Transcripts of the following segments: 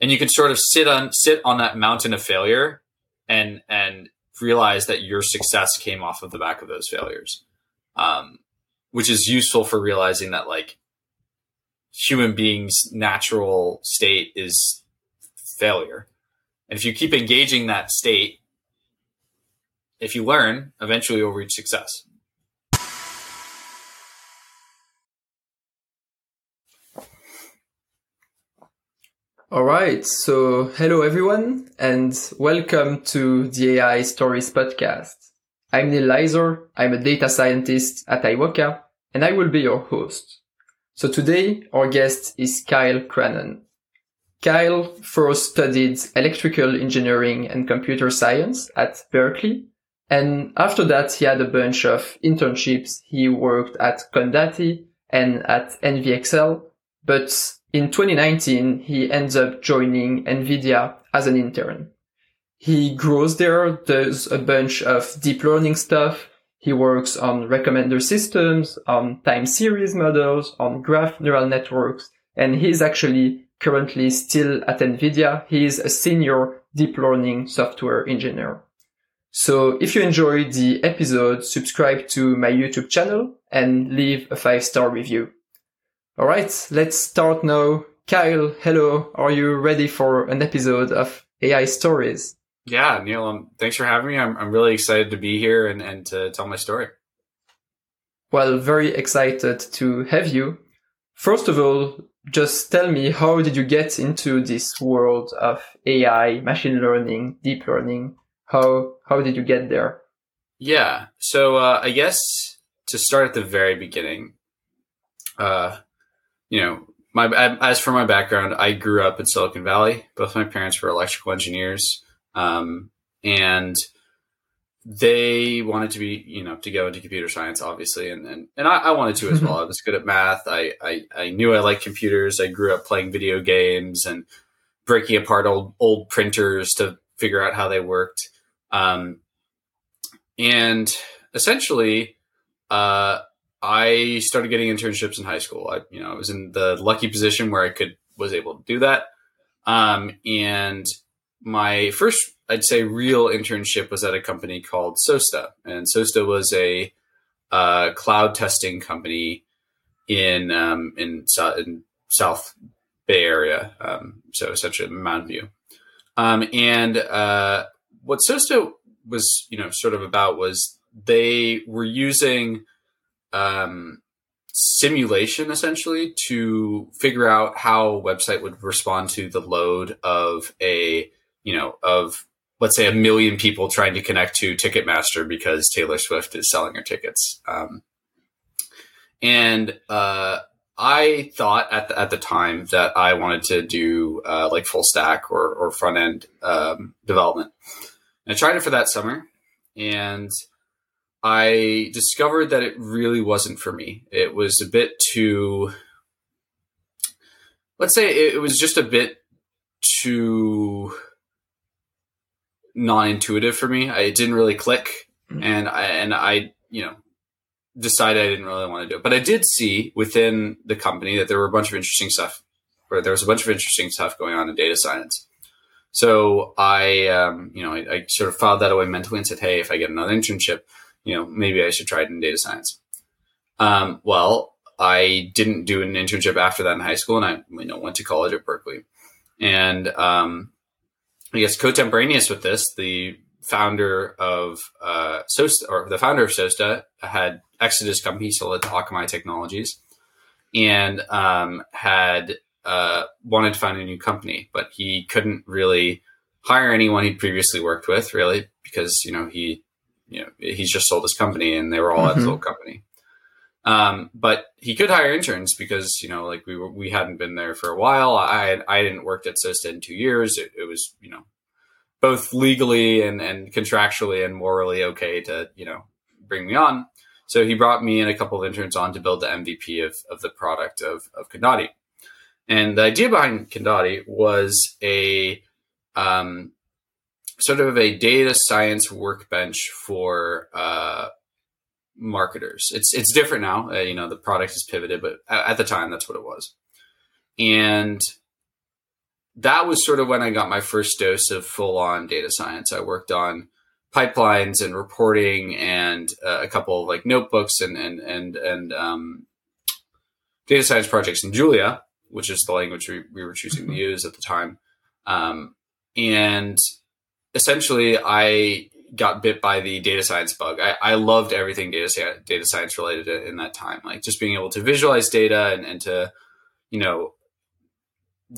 and you can sort of sit on sit on that mountain of failure and and realize that your success came off of the back of those failures. Um, which is useful for realizing that like human beings natural state is failure. And if you keep engaging that state if you learn eventually you'll reach success All right. So hello everyone and welcome to the AI Stories podcast. I'm Neil Leiser. I'm a data scientist at Iwoca and I will be your host. So today our guest is Kyle Kranen. Kyle first studied electrical engineering and computer science at Berkeley. And after that, he had a bunch of internships. He worked at Condati and at NVXL, but in 2019, he ends up joining NVIDIA as an intern. He grows there, does a bunch of deep learning stuff. He works on recommender systems, on time series models, on graph neural networks, and he's actually currently still at NVIDIA. He is a senior deep learning software engineer. So if you enjoyed the episode, subscribe to my YouTube channel and leave a five star review. All right, let's start now. Kyle, hello. Are you ready for an episode of AI Stories? Yeah, Neil, um, thanks for having me. I'm, I'm really excited to be here and, and to tell my story. Well, very excited to have you. First of all, just tell me how did you get into this world of AI, machine learning, deep learning? How how did you get there? Yeah, so uh, I guess to start at the very beginning, uh, you know, my as for my background, I grew up in Silicon Valley. Both my parents were electrical engineers, um, and they wanted to be, you know, to go into computer science, obviously, and and, and I, I wanted to as well. I was good at math. I, I I knew I liked computers. I grew up playing video games and breaking apart old old printers to figure out how they worked. Um, and essentially, uh, I started getting internships in high school. I, you know, I was in the lucky position where I could was able to do that. Um, and my first, I'd say, real internship was at a company called SOASTA, and SOASTA was a uh, cloud testing company in um, in, in South Bay Area, um, so essentially Mountain View. Um, and uh, what SOASTA was, you know, sort of about was they were using um, simulation essentially to figure out how a website would respond to the load of a you know of let's say a million people trying to connect to Ticketmaster because Taylor Swift is selling her tickets. Um, and uh, I thought at the, at the time that I wanted to do uh, like full stack or, or front end um, development. And I tried it for that summer, and I discovered that it really wasn't for me. It was a bit too, let's say it, was just a bit too non-intuitive for me. I, it didn't really click, mm-hmm. and I and I you know decided I didn't really want to do it. But I did see within the company that there were a bunch of interesting stuff, or there was a bunch of interesting stuff going on in data science. So I, um, you know, I, I sort of filed that away mentally and said, "Hey, if I get another internship." You know, maybe I should try it in data science. Um, well, I didn't do an internship after that in high school, and I you know went to college at Berkeley. And um, I guess contemporaneous with this, the founder of uh, SOASTA, or the founder of SOASTA, had exited his company, sold it to Akamai Technologies, and um, had uh, wanted to find a new company, but he couldn't really hire anyone he'd previously worked with, really, because you know he you know, he's just sold his company and they were all mm-hmm. at his old company. Um, but he could hire interns because, you know, like we were, we hadn't been there for a while. I, I didn't worked at SOASTA in two years. It, it was, you know, both legally and, and contractually and morally okay to, you know, bring me on. So he brought me and a couple of interns on to build the MVP of, of the product of, of Condati. And the idea behind Condati was a, um, sort of a data science workbench for uh, marketers. It's it's different now. Uh, you know, the product has pivoted, but at, at, the time, that's what it was. And that was sort of when I got my first dose of full on data science. I worked on pipelines and reporting and uh, a couple of like notebooks and and and and um, data science projects in Julia, which is the language we, we were choosing to use at the time. Um, and essentially, I got bit by the data science bug. I, I loved everything data data science related in that time, like just being able to visualize data and, and to, you know,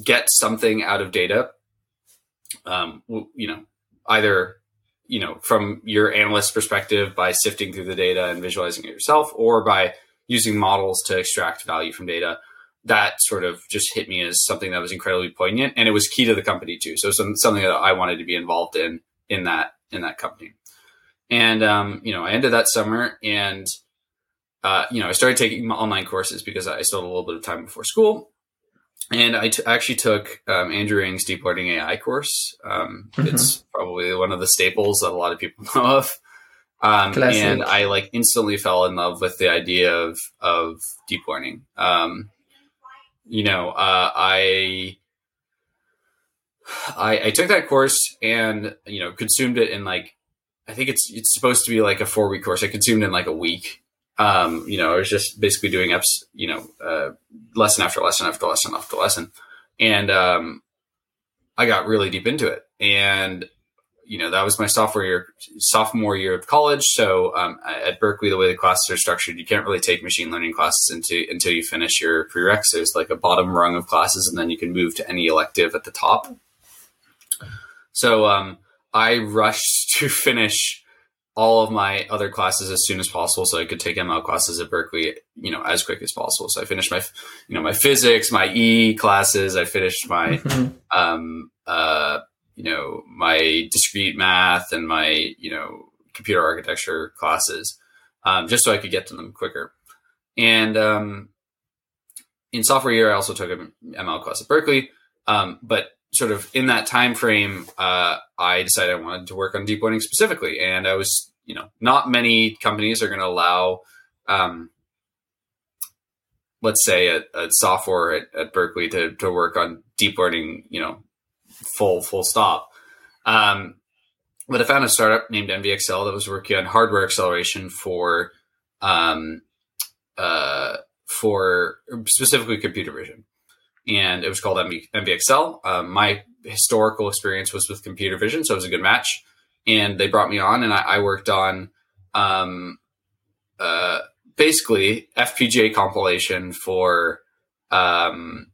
get something out of data. Um, you know, either you know from your analyst perspective by sifting through the data and visualizing it yourself, or by using models to extract value from data. That sort of just hit me as something that was incredibly poignant, and it was key to the company too. So some, something that I wanted to be involved in in that in that company. And um, you know, I ended that summer, and uh, you know, I started taking online courses because I still had a little bit of time before school. And I t- actually took um, Andrew Ng's deep learning AI course. Um, mm-hmm. It's probably one of the staples that a lot of people know of. Um, and I like instantly fell in love with the idea of of deep learning. Um, you know, uh, I, I I took that course and you know consumed it in like I think it's it's supposed to be like a four week course. I consumed it in like a week. Um, you know, I was just basically doing eps, you know, uh, lesson after lesson after lesson after lesson, and um, I got really deep into it. And you know that was my sophomore year sophomore year of college. So um, at berkeley the way the classes are structured you can't really take machine learning classes until until you finish your prereqs there's like a bottom rung of classes and then you can move to any elective at the top. So um, i rushed to finish all of my other classes as soon as possible so i could take ml classes at berkeley you know as quick as possible. So i finished my you know my physics my e classes. I finished my mm-hmm. um, uh, you know my discrete math and my you know computer architecture classes um, just so I could get to them quicker. And um, in sophomore year, I also took an ML class at Berkeley. Um, but sort of in that time frame, uh, I decided I wanted to work on deep learning specifically, and I was you know not many companies are going to allow. Um, let's say a, a software at, at Berkeley to, to work on deep learning, you know, full full stop. Um, but I found a startup named NVXL that was working on hardware acceleration for um, uh, for specifically computer vision, and it was called MV- NVXL. Um, my historical experience was with computer vision, so it was a good match. And they brought me on, and I, I worked on um, uh, basically FPGA compilation for um,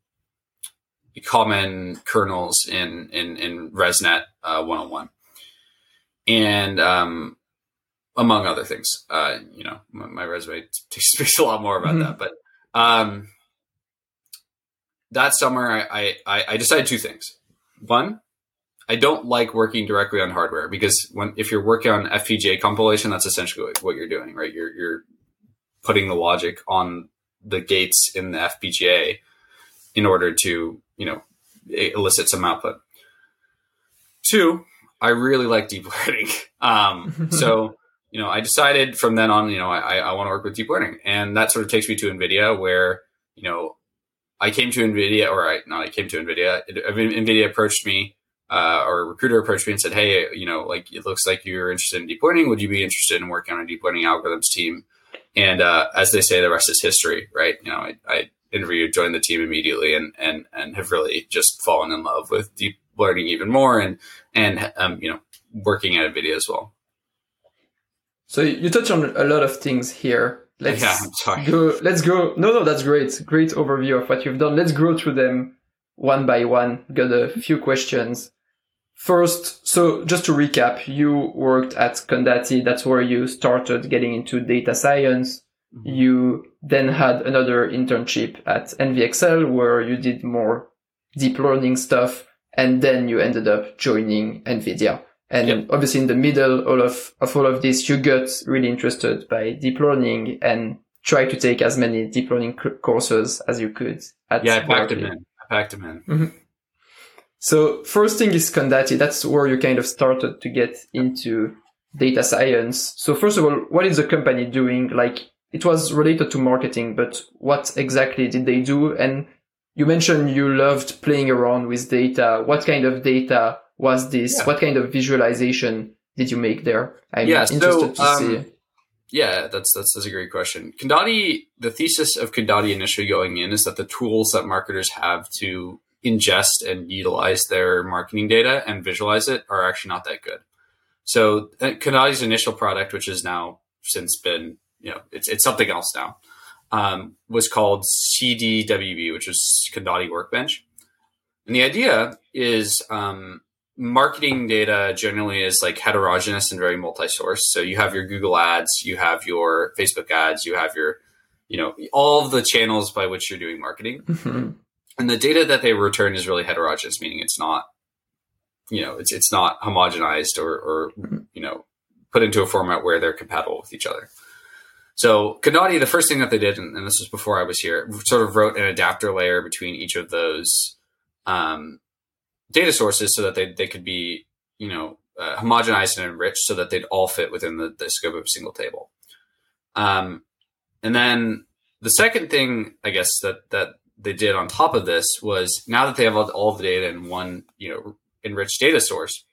common kernels in in, in ResNet uh, 101, and um, among other things. Uh, you know, my, my, resume speaks a lot more about mm-hmm. that, but um, that summer I, I I decided two things. One, I don't like working directly on hardware because when if you're working on FPGA compilation, that's essentially what you're doing, right? You're you're putting the logic on the gates in the FPGA in order to you know, elicit some output. Two, I really like deep learning. Um, so, you know, I decided from then on, you know, I, I want to work with deep learning. And that sort of takes me to NVIDIA where, you know, I came to NVIDIA or I, not I came to NVIDIA. NVIDIA approached me, uh, or a recruiter approached me and said, Hey, you know, like it looks like you're interested in deep learning. Would you be interested in working on a deep learning algorithms team? And, uh, as they say, the rest is history, right? You know, I, I interview, joined the team immediately, and and and have really just fallen in love with deep learning even more, and and um, you know working at NVIDIA as well. So you touch on a lot of things here. Let's yeah, I'm sorry. Go, let's go. No, no, that's great. Great overview of what you've done. Let's go through them one by one. Got a few questions. First, so just to recap, you worked at Condati. That's where you started getting into data science. Mm-hmm. You then had another internship at NVXL where you did more deep learning stuff. And then you ended up joining NVIDIA. And yep. obviously in the middle all of, of all of this, you got really interested by deep learning and try to take as many deep learning courses as you could. At yeah, I packed them in. I packed them in. Mm-hmm. So first thing is Condati. That's where you kind of started to get into data science. So first of all, what is the company doing? Like, it was related to marketing, but what exactly did they do? And you mentioned you loved playing around with data. What kind of data was this? Yeah. What kind of visualization did you make there? I'm Yeah, interested so, to um, see. Yeah, that's, that's that's a great question. Condati, the thesis of Condati initially going in is that the tools that marketers have to ingest and utilize their marketing data and visualize it are actually not that good. So uh, Condati's initial product, which has now since been, you know, it's it's something else now, um, was called CDWB, which was Condati Workbench. And the idea is um, marketing data generally is like heterogeneous and very multi-source. So you have your Google ads, you have your Facebook ads, you have your, you know, all of the channels by which you're doing marketing. Mhm. And the data that they return is really heterogeneous, meaning it's not, you know, it's it's not homogenized or, or you know, put into a format where they're compatible with each other. So Condati, the first thing that they did, and, and this was before I was here, sort of wrote an adapter layer between each of those um, data sources so that they, they could be, you know, uh, homogenized and enriched so that they'd all fit within the, the scope of a single table. Um, and then the second thing, I guess, that, that they did on top of this was now that they have all the data in one, you know, enriched data source,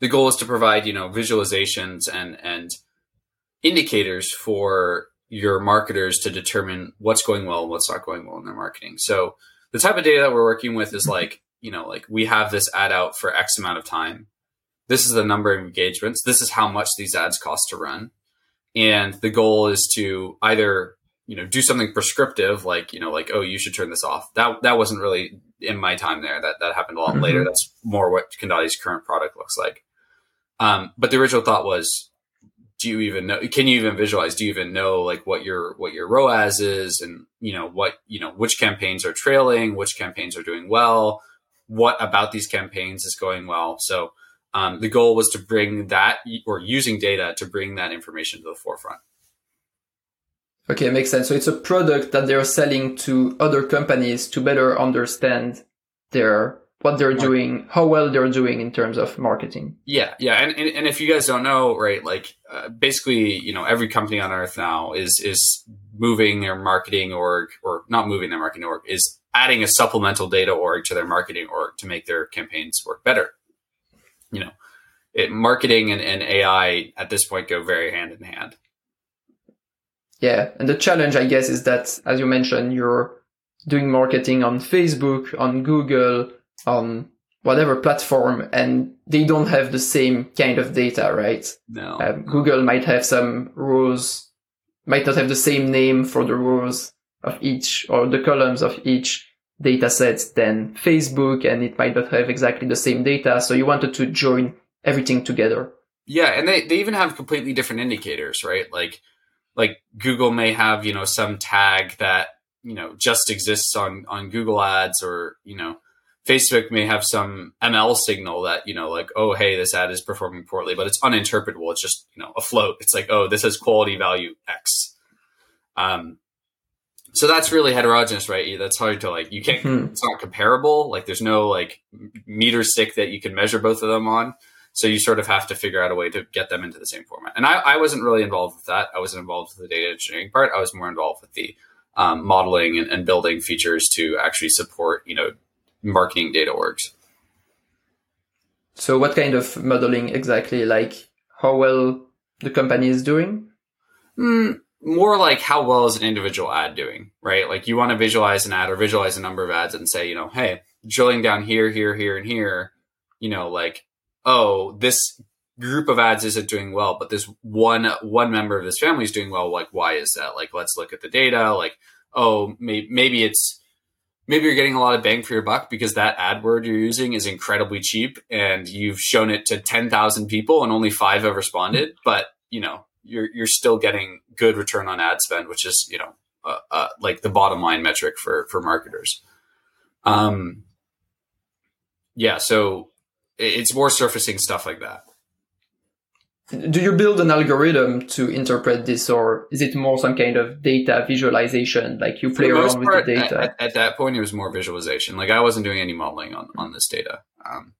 the goal is to provide, you know, visualizations and, and indicators for your marketers to determine what's going well and what's not going well in their marketing. So the type of data that we're working with is like, you know, like we have this ad out for X amount of time. This is the number of engagements. This is how much these ads cost to run. And the goal is to either, you know, do something prescriptive, like, you know, like, oh, you should turn this off. That that wasn't really in my time there. That that happened a lot Mhm. later. That's more what Condati's current product looks like. Um, but the original thought was, do you even know? Can you even visualize? Do you even know like what your what your ROAS is, and you know what you know which campaigns are trailing, which campaigns are doing well, what about these campaigns is going well. So um, the goal was to bring that or using data to bring that information to the forefront. Okay, makes sense. So it's a product that they're selling to other companies to better understand their what they're doing, how well they're doing in terms of marketing. Yeah, yeah, and, and and if you guys don't know, right, like uh, basically, you know, every company on earth now is is moving their marketing org, or not moving their marketing org, is adding a supplemental data org to their marketing org to make their campaigns work better. You know, it, marketing and, and AI at this point go very hand in hand. Yeah, and the challenge, I guess, is that as you mentioned, you're doing marketing on Facebook, on Google, on whatever platform, and they don't have the same kind of data, right? No, Um, Google might have some rows, might not have the same name for the rows of each or the columns of each data set than Facebook, and it might not have exactly the same data. So you wanted to join everything together. Yeah, and they, they even have completely different indicators, right? Like like Google may have, you know, some tag that, you know, just exists on on Google Ads or, you know, Facebook may have some ML signal that, you know, like, oh, hey, this ad is performing poorly, but it's uninterpretable. It's just, you know, a float. It's like, oh, this has quality value X. Um, so that's really heterogeneous, right? That's hard to like, you can't, Hmm. it's not comparable. Like there's no like meter stick that you can measure both of them on. So you sort of have to figure out a way to get them into the same format. And I, I wasn't really involved with that. I wasn't involved with the data engineering part. I was more involved with the um, modeling and, and building features to actually support, you know, marketing data orgs. So what kind of modeling exactly? Like how well the company is doing? Mm, more like how well is an individual ad doing, right? Like you want to visualize an ad or visualize a number of ads and say, you know, hey, drilling down here, here, here, and here, you know, like, oh, this group of ads isn't doing well, but this one one member of this family is doing well. Like, why is that? Like, let's look at the data. Like, oh, may- maybe it's maybe you're getting a lot of bang for your buck because that ad word you're using is incredibly cheap and you've shown it to 10,000 people and only five have responded. But, you know, you're, you're still getting good return on ad spend, which is, you know, uh, uh, like the bottom line metric for, for marketers. Um, yeah. So it's more surfacing stuff like that. Do you build an algorithm to interpret this or is it more some kind of data visualization? Like you play around with the data? At, at that point, it was more visualization. Like I wasn't doing any modeling on, on this data. Um,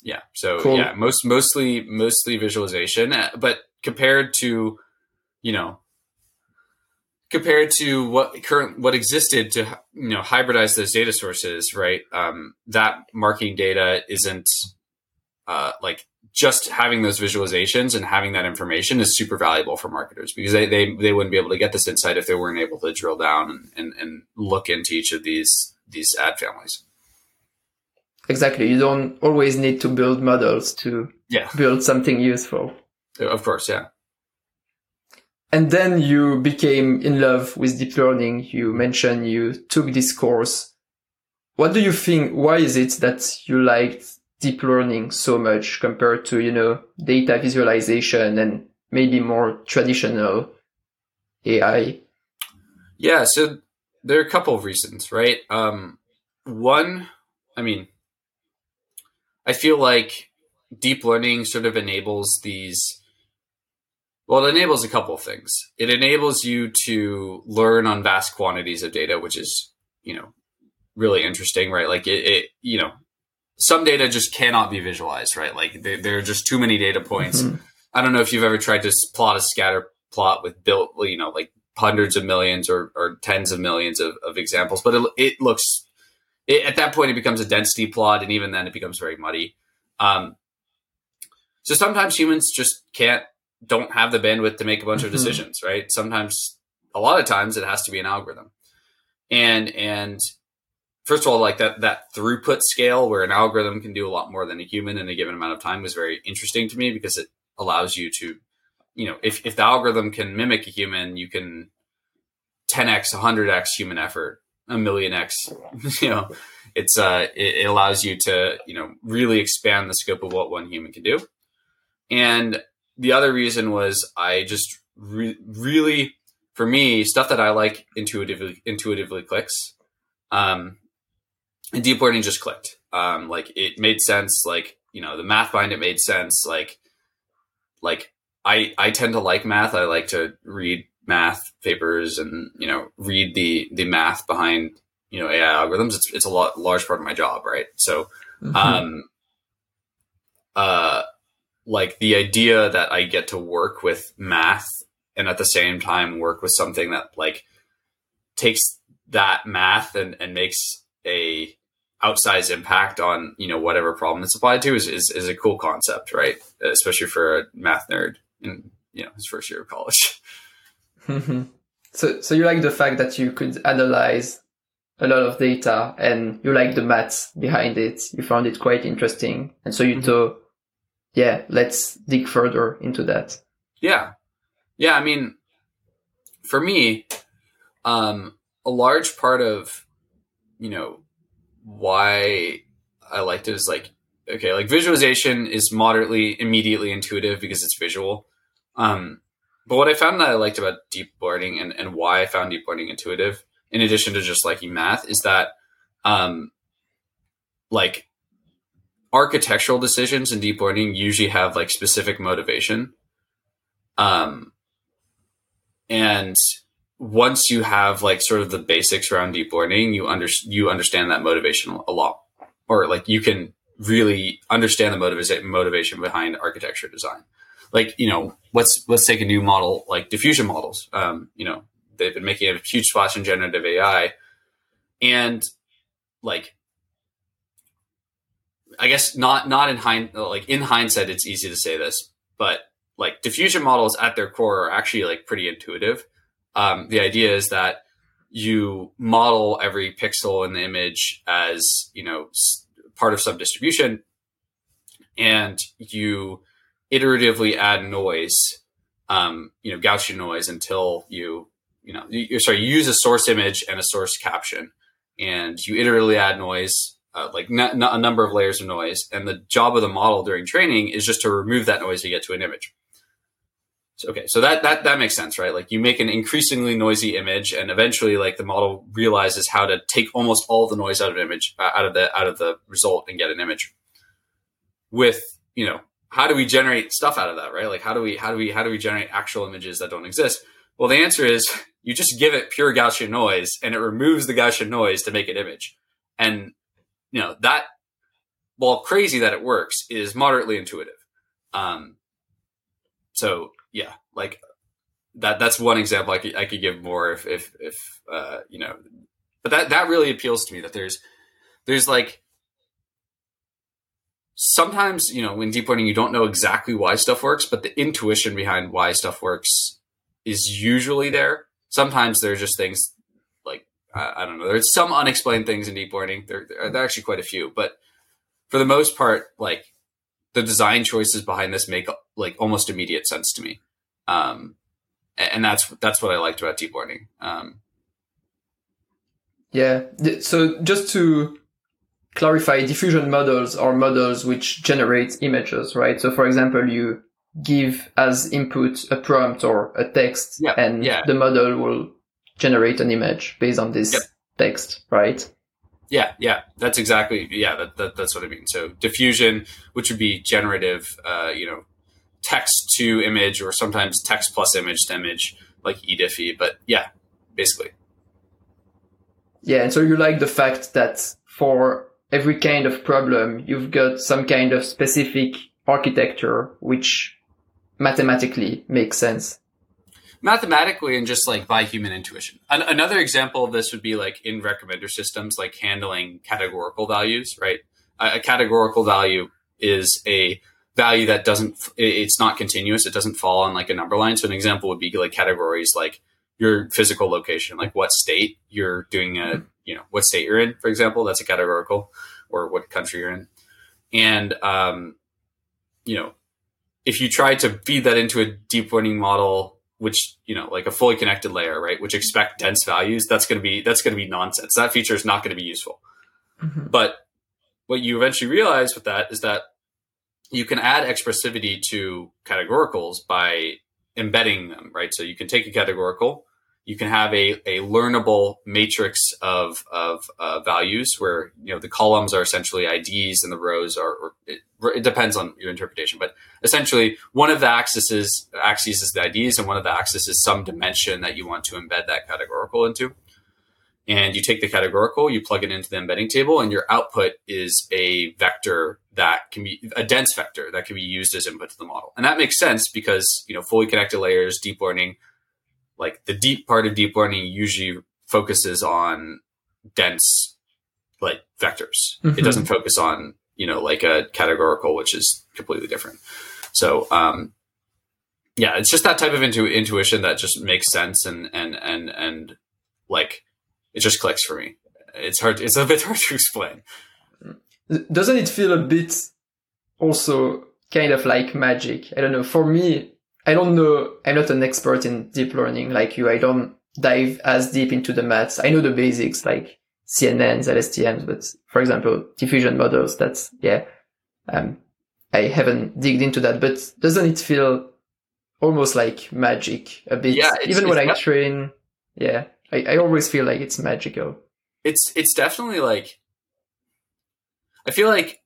yeah. So Cool. yeah, most mostly mostly visualization, uh, but compared to, you know, compared to what current what existed to you know hybridize those data sources, right? Um, that marketing data isn't uh, like just having those visualizations and having that information is super valuable for marketers because they, they, they wouldn't be able to get this insight if they weren't able to drill down and, and, and look into each of these these ad families. Exactly. You don't always need to build models to yeah. build something useful. Of course, yeah. And then you became in love with deep learning. You mentioned you took this course. What do you think? Why is it that you liked deep learning so much compared to, you know, data visualization and maybe more traditional AI? Yeah. So there are a couple of reasons, right? Um, one, I mean, I feel like deep learning sort of enables these well, it enables a couple of things. It enables you to learn on vast quantities of data, which is, you know, really interesting, right? Like it, it you know, some data just cannot be visualized, right? Like there, there are just too many data points. Mm-hmm. I don't know if you've ever tried to plot a scatter plot with built, you know, like hundreds of millions or, or tens of millions of, of examples, but it, it looks, it, at that point, it becomes a density plot. And even then it becomes very muddy. Um, so sometimes humans just can't don't have the bandwidth to make a bunch mm-hmm. of decisions, right? Sometimes, a lot of times, it has to be an algorithm. And and first of all, like that that throughput scale where an algorithm can do a lot more than a human in a given amount of time was very interesting to me because it allows you to, you know, if if the algorithm can mimic a human, you can 10x, 100x human effort, a million x, you know, it's uh it, it allows you to you know really expand the scope of what one human can do. And the other reason was I just re- really, for me, stuff that I like intuitively intuitively clicks. Um, and deep learning just clicked. Um, like it made sense. Like you know, the math behind it made sense. Like, like I I tend to like math. I like to read math papers and you know read the the math behind you know AI algorithms. It's it's a lot large part of my job, right? So, mm-hmm. um, uh like the idea that I get to work with math and at the same time work with something that like takes that math and, and makes a outsized impact on you know whatever problem it's applied to is, is, is a cool concept right especially for a math nerd in you know his first year of college mm-hmm. so so you like the fact that you could analyze a lot of data and you like the maths behind it you found it quite interesting and so you mm-hmm. thought yeah, let's dig further into that. Yeah. Yeah. I mean, for me, um, a large part of, you know, why I liked it is like, okay, like visualization is moderately immediately intuitive because it's visual. Um, but what I found that I liked about deep learning and, and why I found deep learning intuitive, in addition to just liking math, is that, um, like architectural decisions in deep learning usually have like specific motivation. Um, and once you have like sort of the basics around deep learning, you under you understand that motivation a lot, or like you can really understand the motivation motivation behind architecture design. Like you know, let's let's take a new model like diffusion models. Um, you know, they've been making a huge splash in generative AI, and like I guess not not in hind like in hindsight, it's easy to say this, but like diffusion models at their core are actually like pretty intuitive. Um, the idea is that you model every pixel in the image as you know part of some distribution, and you iteratively add noise, um, you know Gaussian noise until you you know you're sorry you use a source image and a source caption, and you iteratively add noise uh, like n- a number of layers of noise. And the job of the model during training is just to remove that noise to get to an image. So, okay, so that that that makes sense, right? Like you make an increasingly noisy image, and eventually, like the model realizes how to take almost all the noise out of image, uh, out of the out of the result, and get an image. With you know, how do we generate stuff out of that, right? Like how do we how do we how do we generate actual images that don't exist? Well, the answer is you just give it pure Gaussian noise, and it removes the Gaussian noise to make an image. And you know that while crazy that it works is moderately intuitive um so yeah like that that's one example I could I could give more if if if uh, you know, but that that really appeals to me that there's there's like sometimes you know in deep learning you don't know exactly why stuff works, but the intuition behind why stuff works is usually there. Sometimes there's just things like I, I don't know. There's some unexplained things in deep learning. There, there are actually quite a few, but for the most part, like the design choices behind this make like almost immediate sense to me. Um, and that's that's what I liked about deep learning. Um, yeah. So just to clarify, diffusion models are models which generate images, right? So for example, you give as input a prompt or a text, yeah, and yeah. the model will generate an image based on this yep. text, right? Yeah, yeah, that's exactly yeah. That, that, that's what I mean. So diffusion, which would be generative, uh, you know, text to image or sometimes text plus image to image, like eDiff-I. But yeah, basically. Yeah, and so you like the fact that for every kind of problem, you've got some kind of specific architecture which mathematically makes sense mathematically and just like by human intuition. An- another example of this would be like in recommender systems, like handling categorical values, right? A-, a, categorical value is a value that doesn't, it's not continuous. It doesn't fall on like a number line. So an example would be like categories like your physical location, like what state you're doing a, you know, what state you're in, for example, that's a categorical or what country you're in. And, um, you know, if you try to feed that into a deep learning model which you know like a fully connected layer right which expect dense values that's going to be that's going to be nonsense that feature is not going to be useful mm-hmm. but what you eventually realize with that is that you can add expressivity to categoricals by embedding them right? So you can take a categorical you can have a, a learnable matrix of, of uh, values where you know the columns are essentially IDs and the rows are it, it, depends on your interpretation but essentially one of the axes axes is the IDs and one of the axes is some dimension that you want to embed that categorical into and you take the categorical you plug it into the embedding table and your output is a vector that can be a dense vector that can be used as input to the model and that makes sense because you know fully connected layers deep learning like the deep part of deep learning usually focuses on dense like vectors. Mm-hmm. It doesn't focus on, you know, like a categorical, which is completely different. So, um, yeah, it's just that type of intu- intuition that just makes sense and, and, and, and like it just clicks for me. It's hard. It's a bit hard to explain. Doesn't it feel a bit also kind of like magic? I don't know. For me, I don't know. I'm not an expert in deep learning like you. I don't dive as deep into the maths. I know the basics like CNNs, LSTMs, but for example, diffusion models, that's, yeah. Um, I haven't digged into that, but doesn't it feel almost like magic a bit? Yeah, even when I train, yeah, I, I always feel like it's magical. It's, it's definitely like, I feel like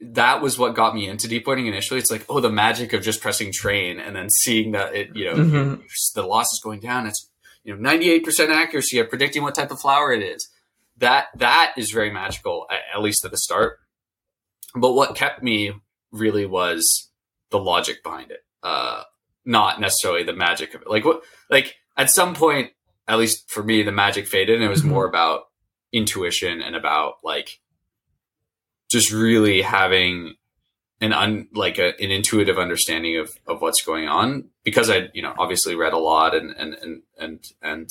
that was what got me into deep learning initially. It's like, oh, the magic of just pressing train and then seeing that it, you know, mm-hmm. the loss is going down. It's, you know, 98% accuracy of predicting what type of flower it is. That, that is very magical, at least at the start. But what kept me really was the logic behind it. Uh, not necessarily the magic of it. Like what, like at some point, at least for me, the magic faded and it was mm-hmm. more about intuition and about like, just really having an un like a, an intuitive understanding of of what's going on because I you know obviously read a lot and and and and and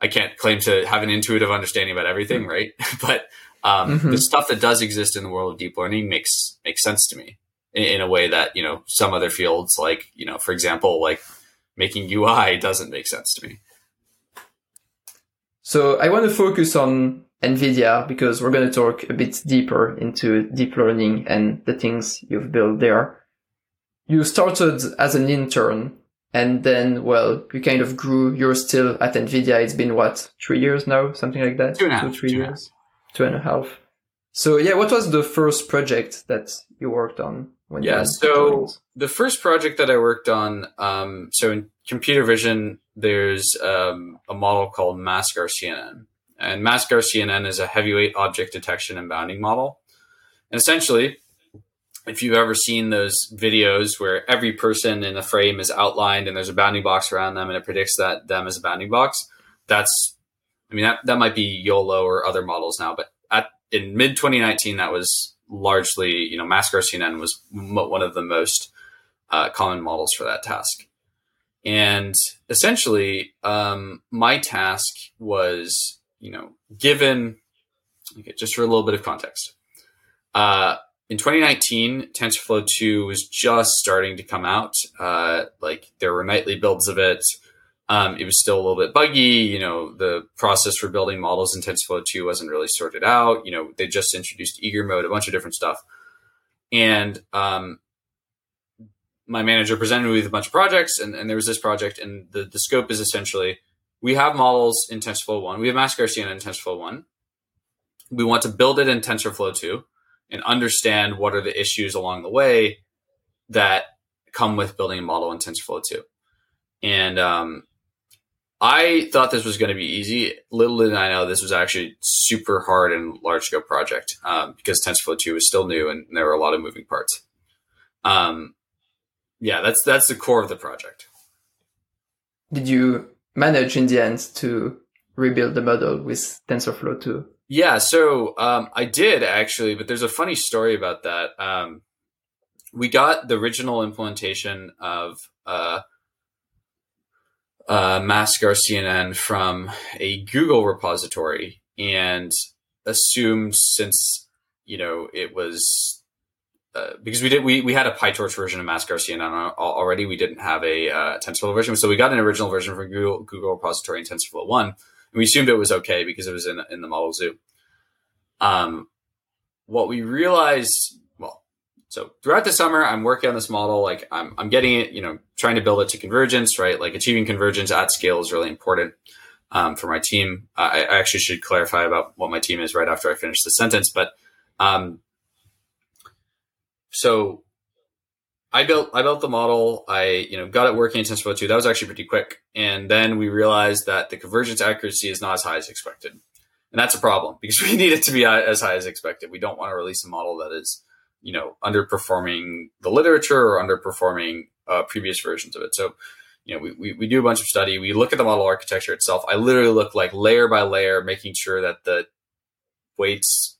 I can't claim to have an intuitive understanding about everything, right? but um, mm-hmm. the stuff that does exist in the world of deep learning makes makes sense to me in, in, a way that you know some other fields, like you know, for example, like making UI, doesn't make sense to me. So I want to focus on NVIDIA because we're going to talk a bit deeper into deep learning and the things you've built there. You started as an intern and then, well, you kind of grew. You're still at NVIDIA. It's been what, three years now? Something like that? Two and a half. Two, three two years? Two and a half. So yeah, what was the first project that you worked on? When yeah, so the first project that I worked on, um, so in computer vision, there's um, a model called MaskRCNN and MaskRCNN is a heavyweight object detection and bounding model. And essentially, if you've ever seen those videos where every person in a frame is outlined and there's a bounding box around them and it predicts that them as a bounding box, that's, I mean, that, that might be YOLO or other models now, but at, in mid 2019, that was largely, you know, MaskRCNN was one of the most uh, common models for that task. And essentially, um, my task was, you know, given, okay, just for a little bit of context, uh, in 2019, TensorFlow 2 was just starting to come out. Uh, like there were nightly builds of it. Um, it was still a little bit buggy. You know, the process for building models in TensorFlow 2 wasn't really sorted out. You know, they just introduced eager mode, a bunch of different stuff. And um, my manager presented me with a bunch of projects, and, and there was this project, and the, the scope is essentially we have models in TensorFlow 1. We have MaskRCNN in TensorFlow 1. We want to build it in TensorFlow 2 and understand what are the issues along the way that come with building a model in TensorFlow 2. And um, I thought this was going to be easy. Little did I know this was actually super hard and large scope project um, because TensorFlow 2 was still new and there were a lot of moving parts. Um, yeah, that's that's the core of the project. Did you manage in the end to rebuild the model with TensorFlow 2? Yeah, so um, I did actually, but there's a funny story about that. Um, we got the original implementation of uh, uh, MaskRCNN from a Google repository and assumed since you know it was uh, because we did we, we had a PyTorch version of MaskRCNN already. We didn't have a uh, TensorFlow version, so we got an original version from Google Google repository in TensorFlow one and we assumed it was okay because it was in in the model zoo. Um, what we realized, well, so throughout the summer, I'm working on this model. Like I'm, I'm getting it, you know, trying to build it to convergence, right? Like achieving convergence at scale is really important um, for my team. I, I, actually should clarify about what my team is right after I finish the sentence, but um, so I built I built the model. I you know got it working in TensorFlow 2. That was actually pretty quick. And then we realized that the convergence accuracy is not as high as expected, and that's a problem because we need it to be as high as expected. We don't want to release a model that is you know underperforming the literature or underperforming uh, previous versions of it. So you know we, we we do a bunch of study. We look at the model architecture itself. I literally look like layer by layer, making sure that the weights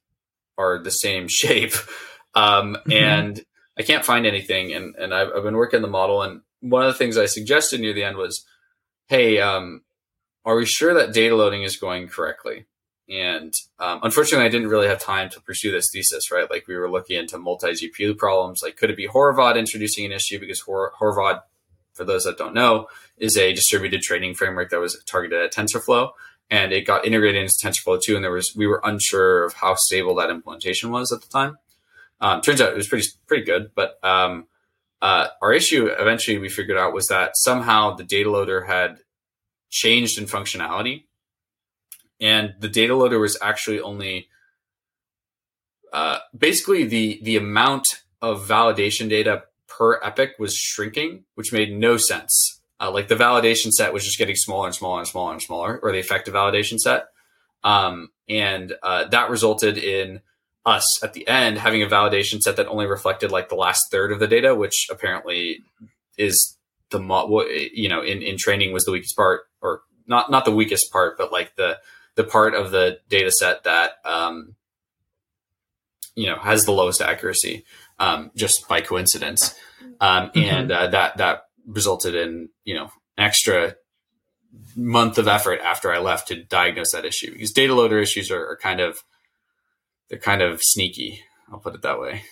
are the same shape. Um, mm-hmm. and I can't find anything, and and I've, I've, been working the model. And one of the things I suggested near the end was, hey, um, are we sure that data loading is going correctly? And um, unfortunately, I didn't really have time to pursue this thesis, right? Like we were looking into multi GPU problems. Like, could it be Horovod introducing an issue? Because Hor- Horovod, for those that don't know, is a distributed training framework that was targeted at TensorFlow, and it got integrated into TensorFlow 2. And there was we were unsure of how stable that implementation was at the time. Um, turns out it was pretty pretty good, but um, uh, our issue eventually we figured out was that somehow the data loader had changed in functionality, and the data loader was actually only uh, basically the the amount of validation data per epoch was shrinking, which made no sense. Uh, like the validation set was just getting smaller and smaller and smaller and smaller, or the effective validation set, um, and uh, that resulted in us at the end having a validation set that only reflected like the last third of the data, which apparently is the mo- you know in in training was the weakest part, or not not the weakest part, but like the the part of the data set that um, you know has the lowest accuracy um, just by coincidence, um, mm-hmm. and uh, that that resulted in you know extra month of effort after I left to diagnose that issue because data loader issues are, are kind of they're kind of sneaky. I'll put it that way.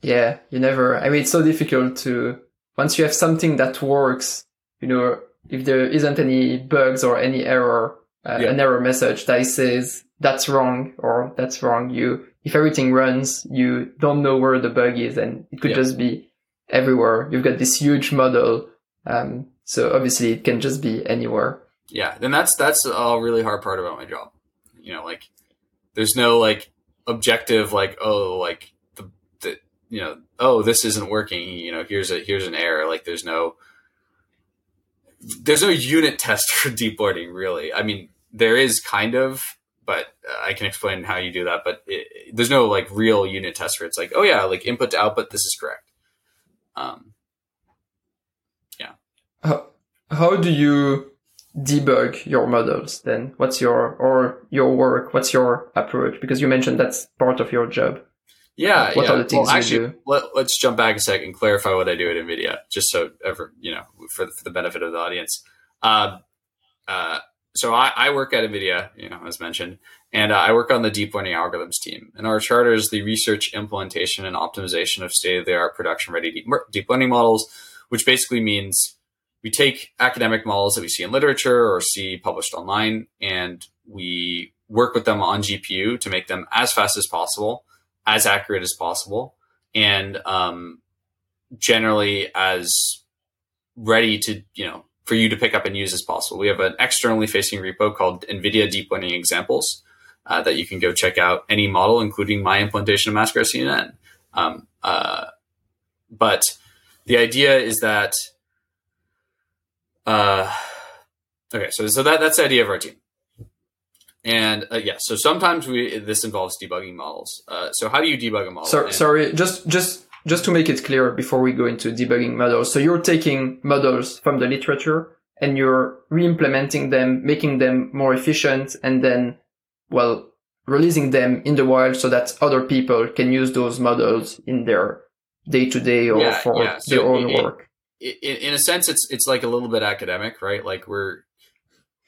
Yeah, you never. I mean, it's so difficult to once you have something that works. You know, if there isn't any bugs or any error, uh, yeah. an error message that says that's wrong or that's wrong. You, if everything runs, you don't know where the bug is, and it could yeah. just be everywhere. You've got this huge model, um, so obviously it can just be anywhere. Yeah, then that's that's a really hard part about my job. You know, like there's no like objective like oh like the, the you know oh this isn't working you know here's a here's an error like there's no there's no unit test for deep learning really i mean there is kind of but uh, i can explain how you do that but it, there's no like real unit test where it's like, oh yeah, like input to output, this is correct. Um, yeah. How, how do you debug your models then? What's your, or your work? What's your approach? Because you mentioned that's part of your job. Yeah. What yeah. are the things well, you actually, do? let, let's jump back a second and clarify what I do at NVIDIA, just so ever, you know, for, for the benefit of the audience. Um, uh, so I, I work at NVIDIA, you know, as mentioned, and uh, I work on the deep learning algorithms team. And our charter is the research, implementation, and optimization of state of the art production ready deep, deep learning models, which basically means we take academic models that we see in literature or see published online, and we work with them on GPU to make them as fast as possible, as accurate as possible, and um, generally as ready to, you know, for you to pick up and use as possible. We have an externally facing repo called NVIDIA Deep Learning Examples uh, that you can go check out any model, including my implementation of Mask CNN. Um, uh, but the idea is that, uh, okay, so so that that's the idea of our team. And uh, yeah, so sometimes we this involves debugging models. Uh, so how do you debug a model? So, And- sorry, just, just, just to make it clear before we go into debugging models. So you're taking models from the literature and you're re-implementing them, making them more efficient and then, well, releasing them in the wild so that other people can use those models in their day to day or Yeah, for yeah. So their own it- work. In, in a sense it's it's like a little bit academic right? Like we're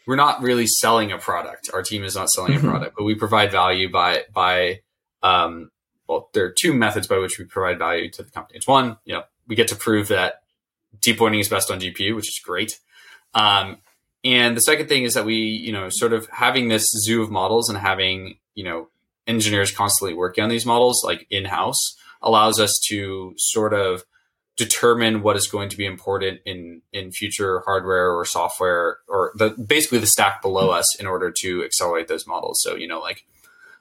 we're not really selling a product. Our team is not selling a product but we provide value by by um well there are two methods by which we provide value to the company. It's one you know we get to prove that deep learning is best on gpu which is great. Um and the second thing is that we you know sort of having this zoo of models and having you know engineers constantly working on these models like in house allows us to sort of determine what is going to be important in in future hardware or software or the basically the stack below us in order to accelerate those models. So you know like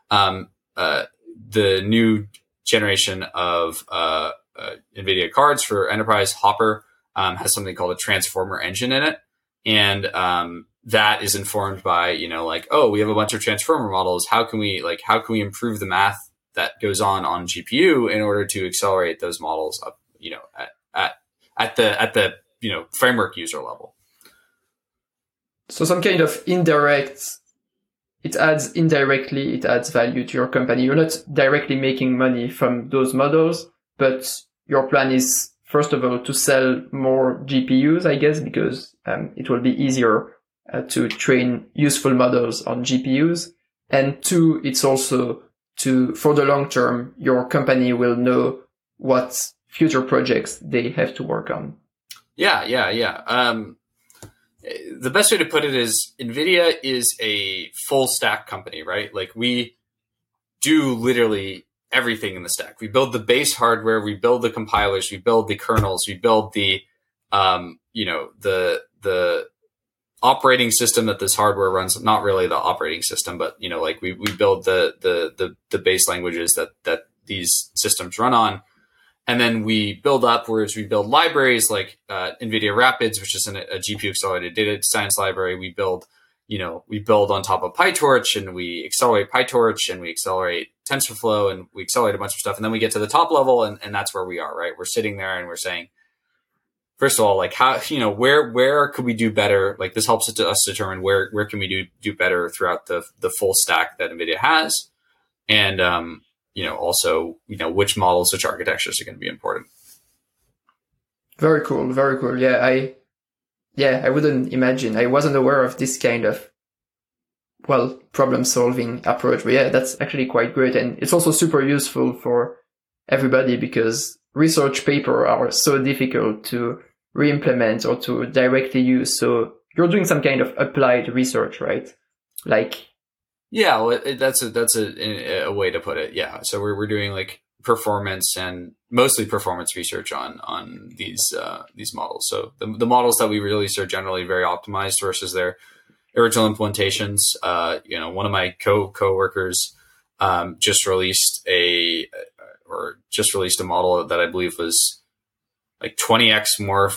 um, uh, the new generation of uh, uh, nvidia cards for enterprise hopper um, has something called a transformer engine in it. And um, that is informed by you know like oh we have a bunch of transformer models. How can we like how can we improve the math that goes on on gpu in order to accelerate those models up you know at at, at the at the you know framework user level So some kind of indirect, it adds indirectly, it adds value to your company. You're not directly making money from those models, but your plan is first of all to sell more GPUs, I guess, because um, it will be easier uh, to train useful models on GPUs. And two, it's also to, for the long term, your company will know what future projects they have to work on. yeah yeah yeah. Um, the best way to put it is nvidia is a full stack company right? Like we do literally everything in the stack. We build the base hardware we build the compilers we build the kernels we build the um, you know the the operating system that this hardware runs. Not really the operating system but you know like we, we build the, the the the base languages that that these systems run on and then we build up, whereas we build libraries like uh, nvidia rapids which is an, a gpu accelerated data science library we build you know we build on top of pytorch and we accelerate pytorch and we accelerate tensorflow and we accelerate a bunch of stuff. And then we get to the top level and, and that's where we are right? We're sitting there and we're saying first of all like how you know where where could we do better? Like this helps us determine where where can we do do better throughout the the full stack that nvidia has. And um you know also you know which models which architectures are going to be important Very cool, very cool. Yeah, I, yeah, I wouldn't imagine. I wasn't aware of this kind of, well, problem solving approach. But yeah, that's actually quite great. And it's also super useful for everybody because research paper are so difficult to re-implement or to directly use. So you're doing some kind of applied research, right? Like, yeah well that's a that's a, a way to put it yeah. So we're, we're doing like performance and mostly performance research on on these uh, these models. So the, the models that we release are generally very optimized versus their original implementations. Uh, you know one of my co co-workers um, just released a or just released a model that i believe was like 20x more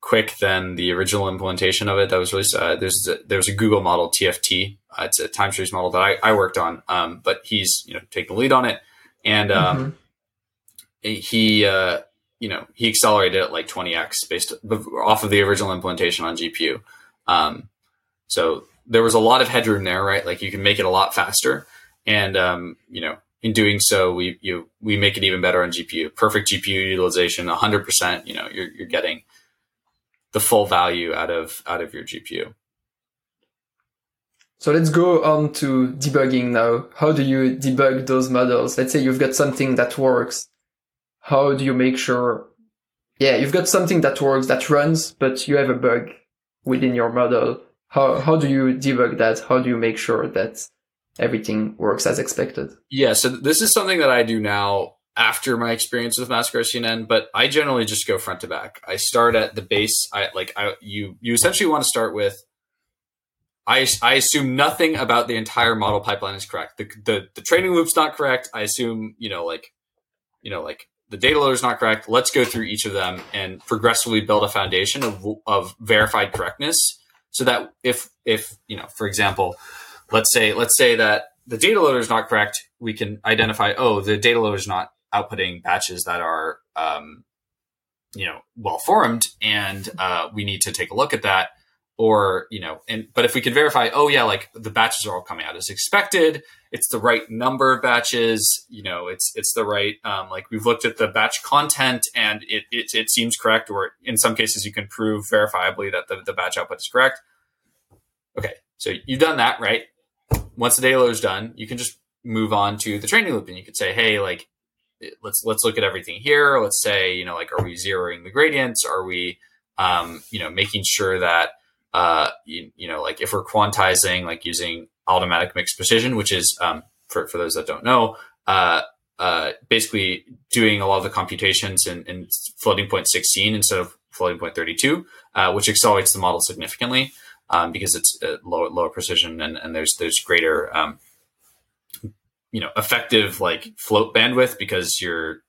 quick than the original implementation of it that was released. Uh, there's a, there's a Google model TFT. Uh, it's a time series model that I, I worked on, um, but he's you know taking the lead on it, and um, mm-hmm. he uh, you know he accelerated it like 20x based off of the original implementation on GPU. Um, so there was a lot of headroom there, right? Like you can make it a lot faster, and um, you know in doing so, we you we make it even better on GPU. Perfect GPU utilization, 100. percent You know, you're you're getting the full value out of out of your GPU. So let's go on to debugging now. How do you debug those models? Let's say you've got something that works. How do you make sure? Yeah, you've got something that works that runs, but you have a bug within your model. How how do you debug that? How do you make sure that everything works as expected? Yeah, so this is something that I do now after my experience with Mask R-CNN, but I generally just go front to back. I start at the base. I like I you you essentially want to start with. I, I assume nothing about the entire model pipeline is correct. The, the the training loop's not correct. I assume you know like, you know like the data loader is not correct. Let's go through each of them and progressively build a foundation of of verified correctness, so that if if you know for example, let's say let's say that the data loader is not correct, we can identify oh the data loader is not outputting batches that are um, you know well formed and uh, we need to take a look at that or you know and but if we could verify oh yeah like the batches are all coming out as expected it's the right number of batches you know it's it's the right um, like we've looked at the batch content and it, it, it seems correct or in some cases you can prove verifiably that the, the batch output is correct. Okay so you've done that right? Once the data load is done you can just move on to the training loop and you could say hey like let's let's look at everything here. Let's say you know like are we zeroing the gradients? Are we um, you know making sure that uh, you, you know like if we're quantizing like using automatic mixed precision, which is um, for for those that don't know. Uh, uh, basically doing a lot of the computations in, in, floating point 16 instead of floating point 32, uh, which accelerates the model significantly um, because it's uh, lower, lower precision and, and there's there's greater um, you know effective like float bandwidth because your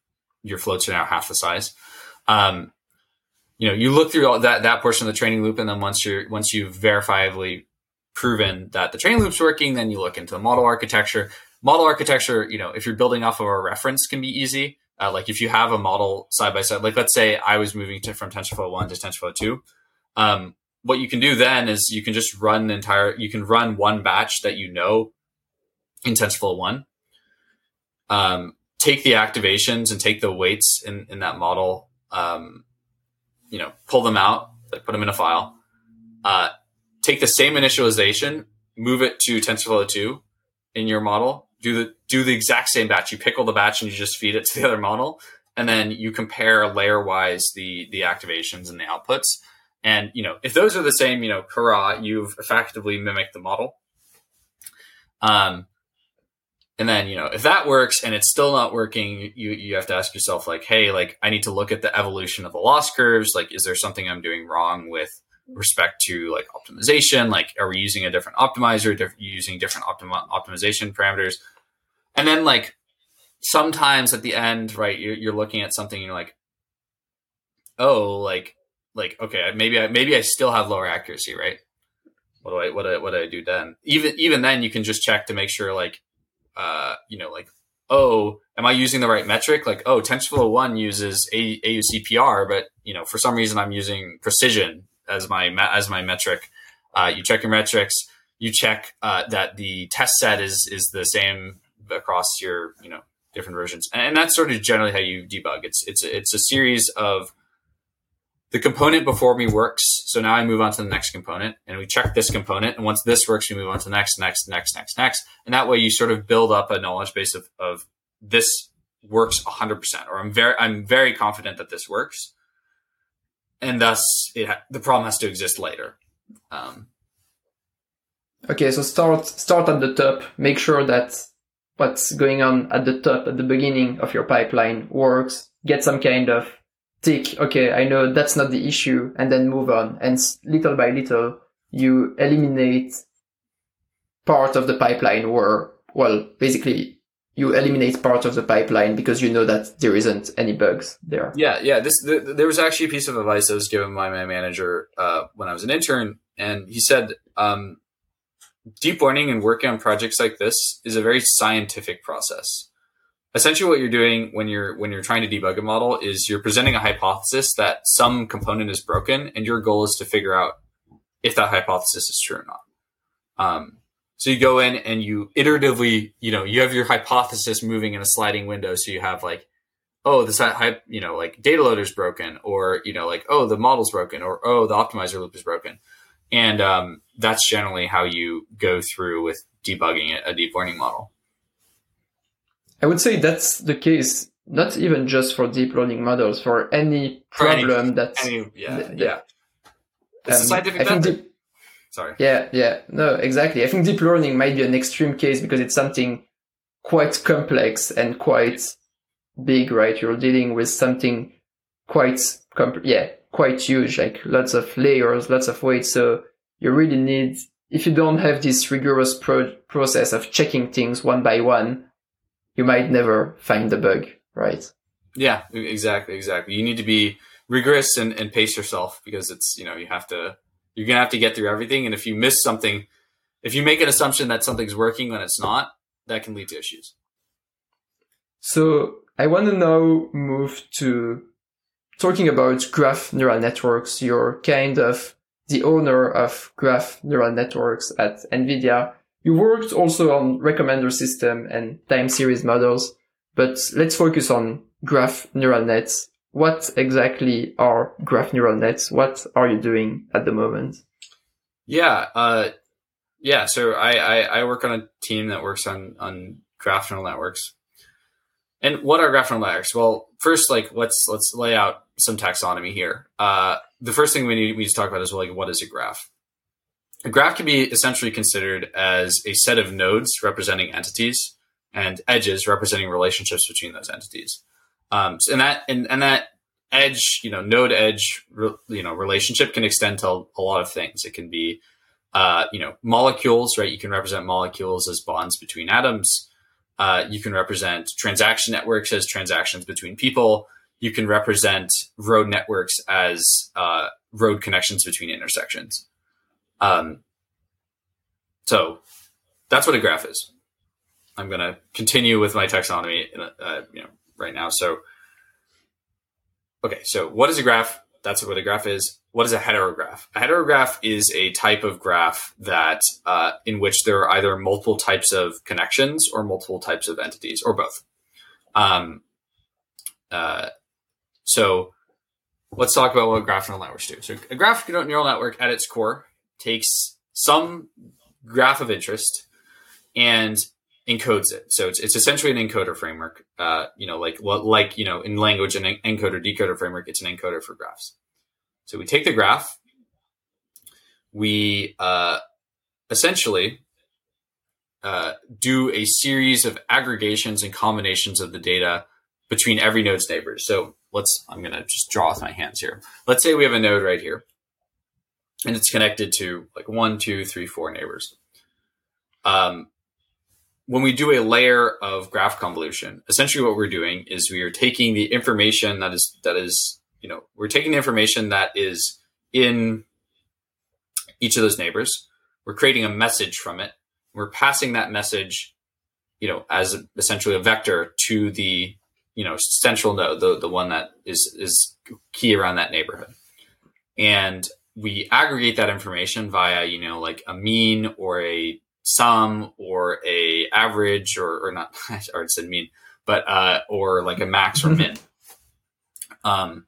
your floats are now half the size. Um, you know, you look through all that that portion of the training loop, and then once you're once you've verifiably proven that the training loop's working, then you look into the model architecture. Model architecture, you know, if you're building off of a reference, can be easy. Uh, like if you have a model side by side, like let's say I was moving to from TensorFlow one to TensorFlow two. Um, what you can do then is you can just run the entire. You can run one batch that you know in TensorFlow one, um, take the activations and take the weights in, in that model, um, you know, pull them out, like put them in a file, uh, take the same initialization, move it to TensorFlow 2 in your model, do the, do the exact same batch. You pickle the batch and you just feed it to the other model. And then you compare layer wise the, the activations and the outputs. And, you know, if those are the same, you know, hurrah, you've effectively mimicked the model. Um, and then, you know, if that works and it's still not working, you, you have to ask yourself, like, hey, like, I need to look at the evolution of the loss curves. Like, is there something I'm doing wrong with respect to like optimization? Like, are we using a different optimizer, diff- using different optim- optimization parameters? And then, like, sometimes at the end, right, you're, you're looking at something, you're like, oh, like, like, okay, maybe I, maybe I still have lower accuracy, right? What do I, what do I, what do I do then? Even, even then you can just check to make sure, like, uh, you know, like, oh, am I using the right metric? Like, oh, TensorFlow one uses A- AUCPR, but you know, for some reason I'm using precision as my as my metric. Uh, you check your metrics. You check uh, that the test set is is the same across your you know different versions, and, and that's sort of generally how you debug. It's it's it's a series of the component before me works. So now I move on to the next component and we check this component. And once this works, we move on to next, next, next, next, next. And that way you sort of build up a knowledge base of, of this works 100% or I'm very, I'm very confident that this works. And thus it ha- the problem has to exist later. Um, okay. So start, start at the top, make sure that what's going on at the top, at the beginning of your pipeline works, get some kind of tick, okay, I know that's not the issue, and then move on. And little by little, you eliminate part of the pipeline where, well, basically you eliminate part of the pipeline because you know that there isn't any bugs there. Yeah, yeah. This the, there was actually a piece of advice that was given by my manager uh, when I was an intern, and he said um, deep learning and working on projects like this is a very scientific process. Essentially, what you're doing when you're when you're trying to debug a model is you're presenting a hypothesis that some component is broken, and your goal is to figure out if that hypothesis is true or not. Um, so you go in and you iteratively, you know, you have your hypothesis moving in a sliding window. So you have like, oh, this you know, like data loader's broken, or you know, like oh, the model's broken, or oh, the optimizer loop is broken, and um, that's generally how you go through with debugging a deep learning model. I would say that's the case, not even just for deep learning models, for any problem for any, that, any, yeah, that, yeah. It's um, scientific method. Sorry. Yeah, yeah. No, exactly. I think deep learning might be an extreme case because it's something quite complex and quite big, right? You're dealing with something quite comp- yeah, quite huge, like lots of layers, lots of weight. So you really need, if you don't have this rigorous pro- process of checking things one by one, you might never find the bug, right? Yeah, exactly, exactly. You need to be rigorous and, and pace yourself because it's, you know, you have to you're gonna have to get through everything. And if you miss something, if you make an assumption that something's working when it's not, that can lead to issues. So I want to now move to talking about graph neural networks. You're kind of the owner of graph neural networks at NVIDIA. You worked also on recommender system and time series models, but let's focus on graph neural nets what exactly are graph neural nets? What are you doing at the moment? Yeah, uh, yeah. So I, I, I work on a team that works on on graph neural networks. And what are graph neural networks? Well, first, like let's let's lay out some taxonomy here. Uh, the first thing we need we need to talk about is like what is a graph? A graph can be essentially considered as a set of nodes representing entities and edges representing relationships between those entities. Um, and that and, and that edge, you know, node edge, you know, relationship can extend to a lot of things. It can be, uh, you know, molecules, right? You can represent molecules as bonds between atoms. Uh, you can represent transaction networks as transactions between people. You can represent road networks as uh, road connections between intersections. Um, so that's what a graph is. I'm going to continue with my taxonomy, uh, you know, right now. So, okay, so what is a graph? That's what a graph is. What is a heterograph? A heterograph is a type of graph that uh, in which there are either multiple types of connections or multiple types of entities, or both. Um, uh, so let's talk about what graph neural networks do. So a graph neural network at its core takes some graph of interest and encodes it. So it's, it's essentially an encoder framework. Uh, you know, like like you know, in language, an encoder decoder framework. It's an encoder for graphs. So we take the graph, we uh, essentially uh, do a series of aggregations and combinations of the data between every node's neighbors. So let's I'm going to just draw with my hands here. Let's say we have a node right here, and it's connected to like one, two, three, four neighbors. Um, when we do a layer of graph convolution, essentially what we're doing is we are taking the information that is that is you know we're taking the information that is in each of those neighbors. We're creating a message from it. We're passing that message, you know, as essentially a vector to the you know central node, the the one that is is key around that neighborhood, and we aggregate that information via you know like a mean or a sum or a average or, or not, I already said mean, but, uh, or like a max or min. Um,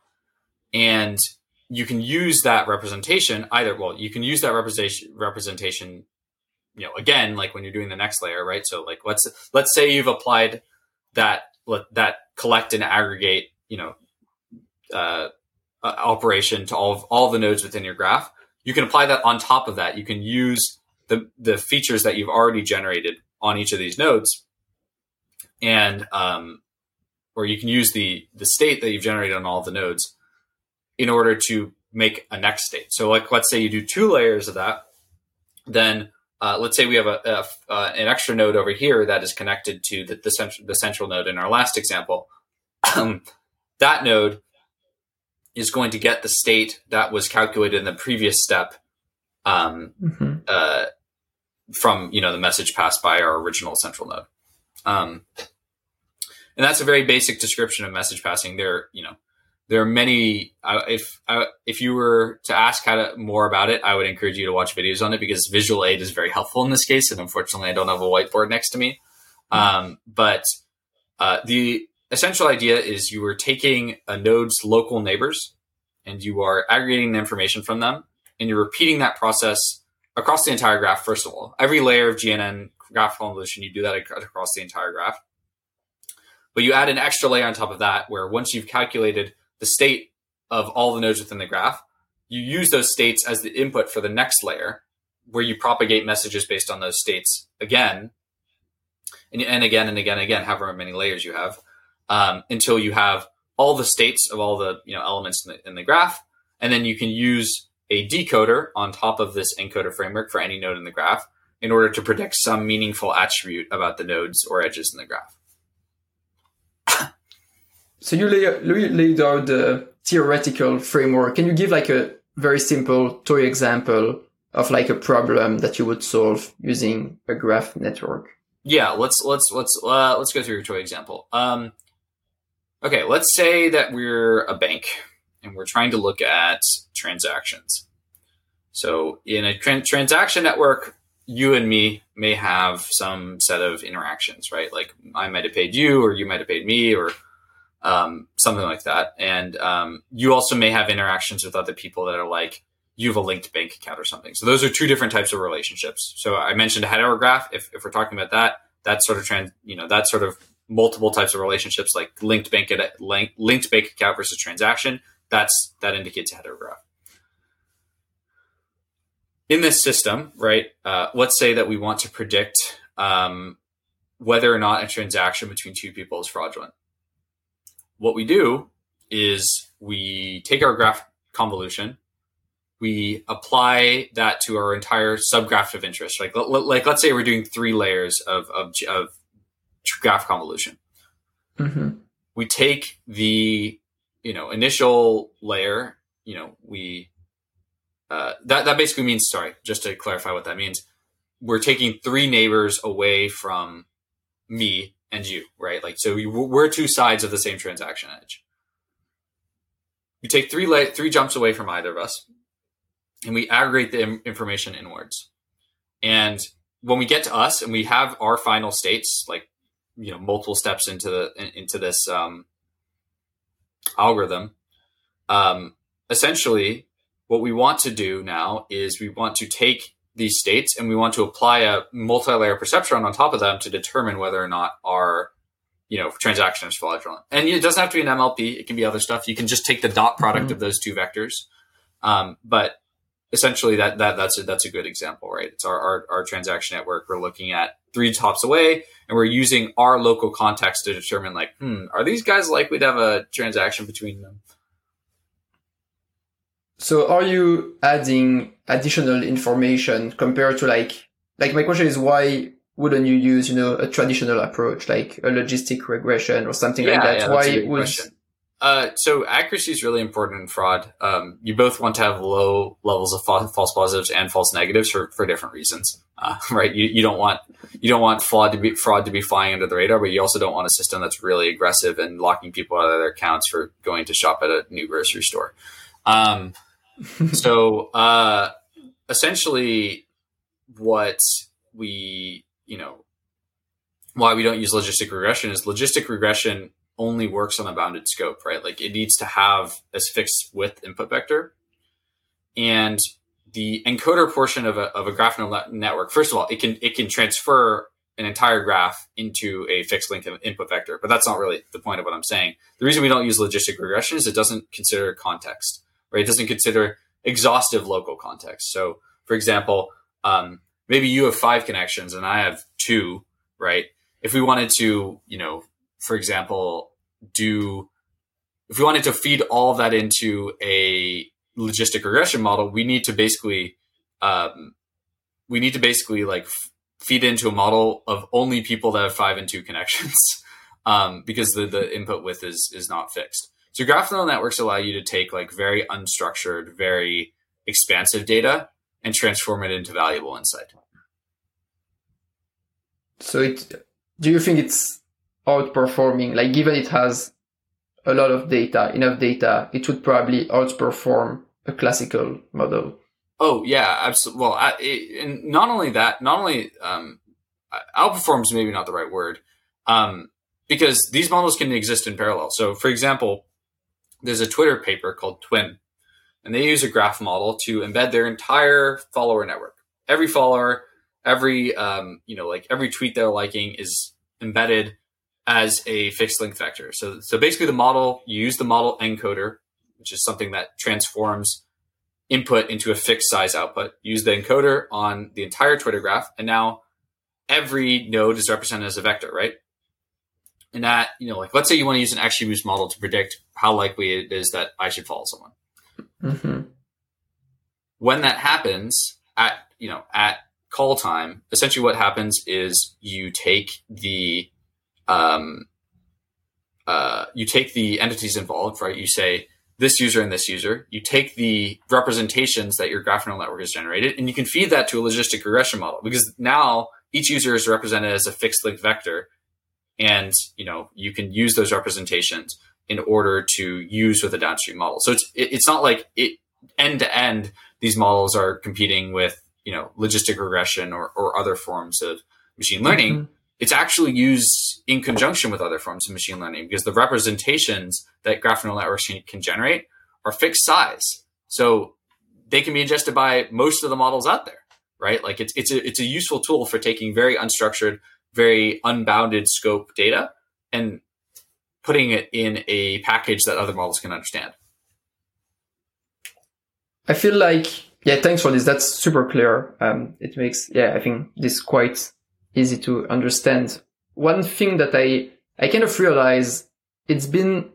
and you can use that representation either, well, you can use that representation, representation, you know, again, like when you're doing the next layer, right? So like, let's, let's say you've applied that, that collect and aggregate, you know, uh, uh, operation to all of all the nodes within your graph. You can apply that on top of that. You can use the, the features that you've already generated on each of these nodes. And, um, or you can use the, the state that you've generated on all the nodes in order to make a next state. So like, let's say you do two layers of that, then uh, let's say we have a, a uh, an extra node over here that is connected to the, the, central, the central node in our last example. That node is going to get the state that was calculated in the previous step um, mm-hmm. uh, from you know the message passed by our original central node. Um, and that's a very basic description of message passing. There, you know, there are many. Uh, if uh, if you were to ask how to more about it, I would encourage you to watch videos on it because visual aid is very helpful in this case. And unfortunately, I don't have a whiteboard next to me. Um, but uh, the essential idea is you are taking a node's local neighbors and you are aggregating the information from them, and you're repeating that process across the entire graph. First of all, every layer of GNN graph convolution, you do that across the entire graph. But you add an extra layer on top of that, where once you've calculated the state of all the nodes within the graph. You use those states as the input for the next layer, where you propagate messages based on those states again, and, and again and again and again, however many layers you have, um, until you have all the states of all the you know elements in the, in the graph, and then you can use a decoder on top of this encoder framework for any node in the graph in order to predict some meaningful attribute about the nodes or edges in the graph. So you lay, laid out the theoretical framework. Can you give like a very simple toy example of like a problem that you would solve using a graph network? Yeah, let's let's let's uh, let's go through your toy example. Um, okay, let's say that we're a bank and we're trying to look at transactions. So in a tra- transaction network, you and me may have some set of interactions, right? Like I might have paid you, or you might have paid me, or um, something like that. And um, you also may have interactions with other people that are like you have a linked bank account or something. So those are two different types of relationships. So I mentioned a heterograph. If, if we're talking about that, that sort of trans, you know, that sort of multiple types of relationships like linked bank link, linked bank account versus transaction. That's that indicates a heterograph. In this system, right? Uh, let's say that we want to predict um, whether or not a transaction between two people is fraudulent what we do is we take our graph convolution, we apply that to our entire subgraph of interest. Like, like let's say we're doing three layers of, of, of graph convolution. Mm-hmm. We take the, you know, initial layer, you know, we, uh, that, that basically means, sorry, just to clarify what that means, we're taking three neighbors away from me and you, right? Like, so we're two sides of the same transaction edge. We take three la- three jumps away from either of us, and we aggregate the Im- information inwards. And when we get to us and we have our final states, like you know, multiple steps into the into this um, algorithm, um, essentially, what we want to do now is we want to take these states and we want to apply a multi-layer perceptron on top of them to determine whether or not our you know transaction is fraudulent. And it doesn't have to be an mlp it can be other stuff. You can just take the dot product mm-hmm. of those two vectors. Um, but essentially that, that that's a, that's a good example right? It's our, our, our transaction network. We're looking at three tops away and we're using our local context to determine like hmm are these guys likely to have a transaction between them? So are you adding additional information compared to like, like my question is why wouldn't you use, you know, a traditional approach like a logistic regression or something yeah, like that? Yeah, why would uh, so accuracy is really important in fraud. Um, you both want to have low levels of fa- false positives and false negatives for, for different reasons, uh, right? You, you don't want you don't want fraud to be fraud to be flying under the radar, but you also don't want a system that's really aggressive and locking people out of their accounts for going to shop at a new grocery store. Um, so uh, essentially, what we you know why we don't use logistic regression is logistic regression only works on a bounded scope, right? Like it needs to have a fixed width input vector, and the encoder portion of a, of a graph network. First of all, it can it can transfer an entire graph into a fixed length input vector, but that's not really the point of what I'm saying. The reason we don't use logistic regression is it doesn't consider context right? It doesn't consider exhaustive local context. So, for example, um, maybe you have five connections and I have two, right? If we wanted to, you know, for example, do if we wanted to feed all of that into a logistic regression model, we need to basically um, we need to basically like f- feed into a model of only people that have five and two connections um, because the, the input width is, is not fixed. So graph neural networks allow you to take like very unstructured, very expansive data and transform it into valuable insight. So it, do you think it's outperforming, like given it has a lot of data, enough data, it would probably outperform a classical model? Oh yeah, absolutely. Well, I, it, and not only that, not only um, outperforms maybe not the right word, um, because these models can exist in parallel. So, for example, there's a Twitter paper called TwHIN, and they use a graph model to embed their entire follower network. Every follower, every um, you know, like every tweet they're liking is embedded as a fixed length vector. So, so basically, the model you use the model encoder, which is something that transforms input into a fixed size output. Use the encoder on the entire Twitter graph, and now every node is represented as a vector, right? And that, you know, like let's say you want to use an XGBoost model to predict how likely it is that I should follow someone. Mm-hmm. When that happens at, you know, at call time, essentially what happens is you take the, um, uh, you take the entities involved, right? You say this user and this user. You take the representations that your graph neural network has generated, and you can feed that to a logistic regression model because now each user is represented as a fixed length vector, and you know you can use those representations in order to use with a downstream model. So it's it, it's not like it end to end. These models are competing with you know logistic regression or, or other forms of machine learning. Mm-hmm. It's actually used in conjunction with other forms of machine learning because the representations that graph neural networks can generate are fixed size. So they can be ingested by most of the models out there, right? Like it's it's a it's a useful tool for taking very unstructured, very unbounded scope data and putting it in a package that other models can understand. I feel like yeah, thanks for this. That's super clear. Um, it makes yeah, I think this quite easy to understand. One thing that I I kind of realize it's been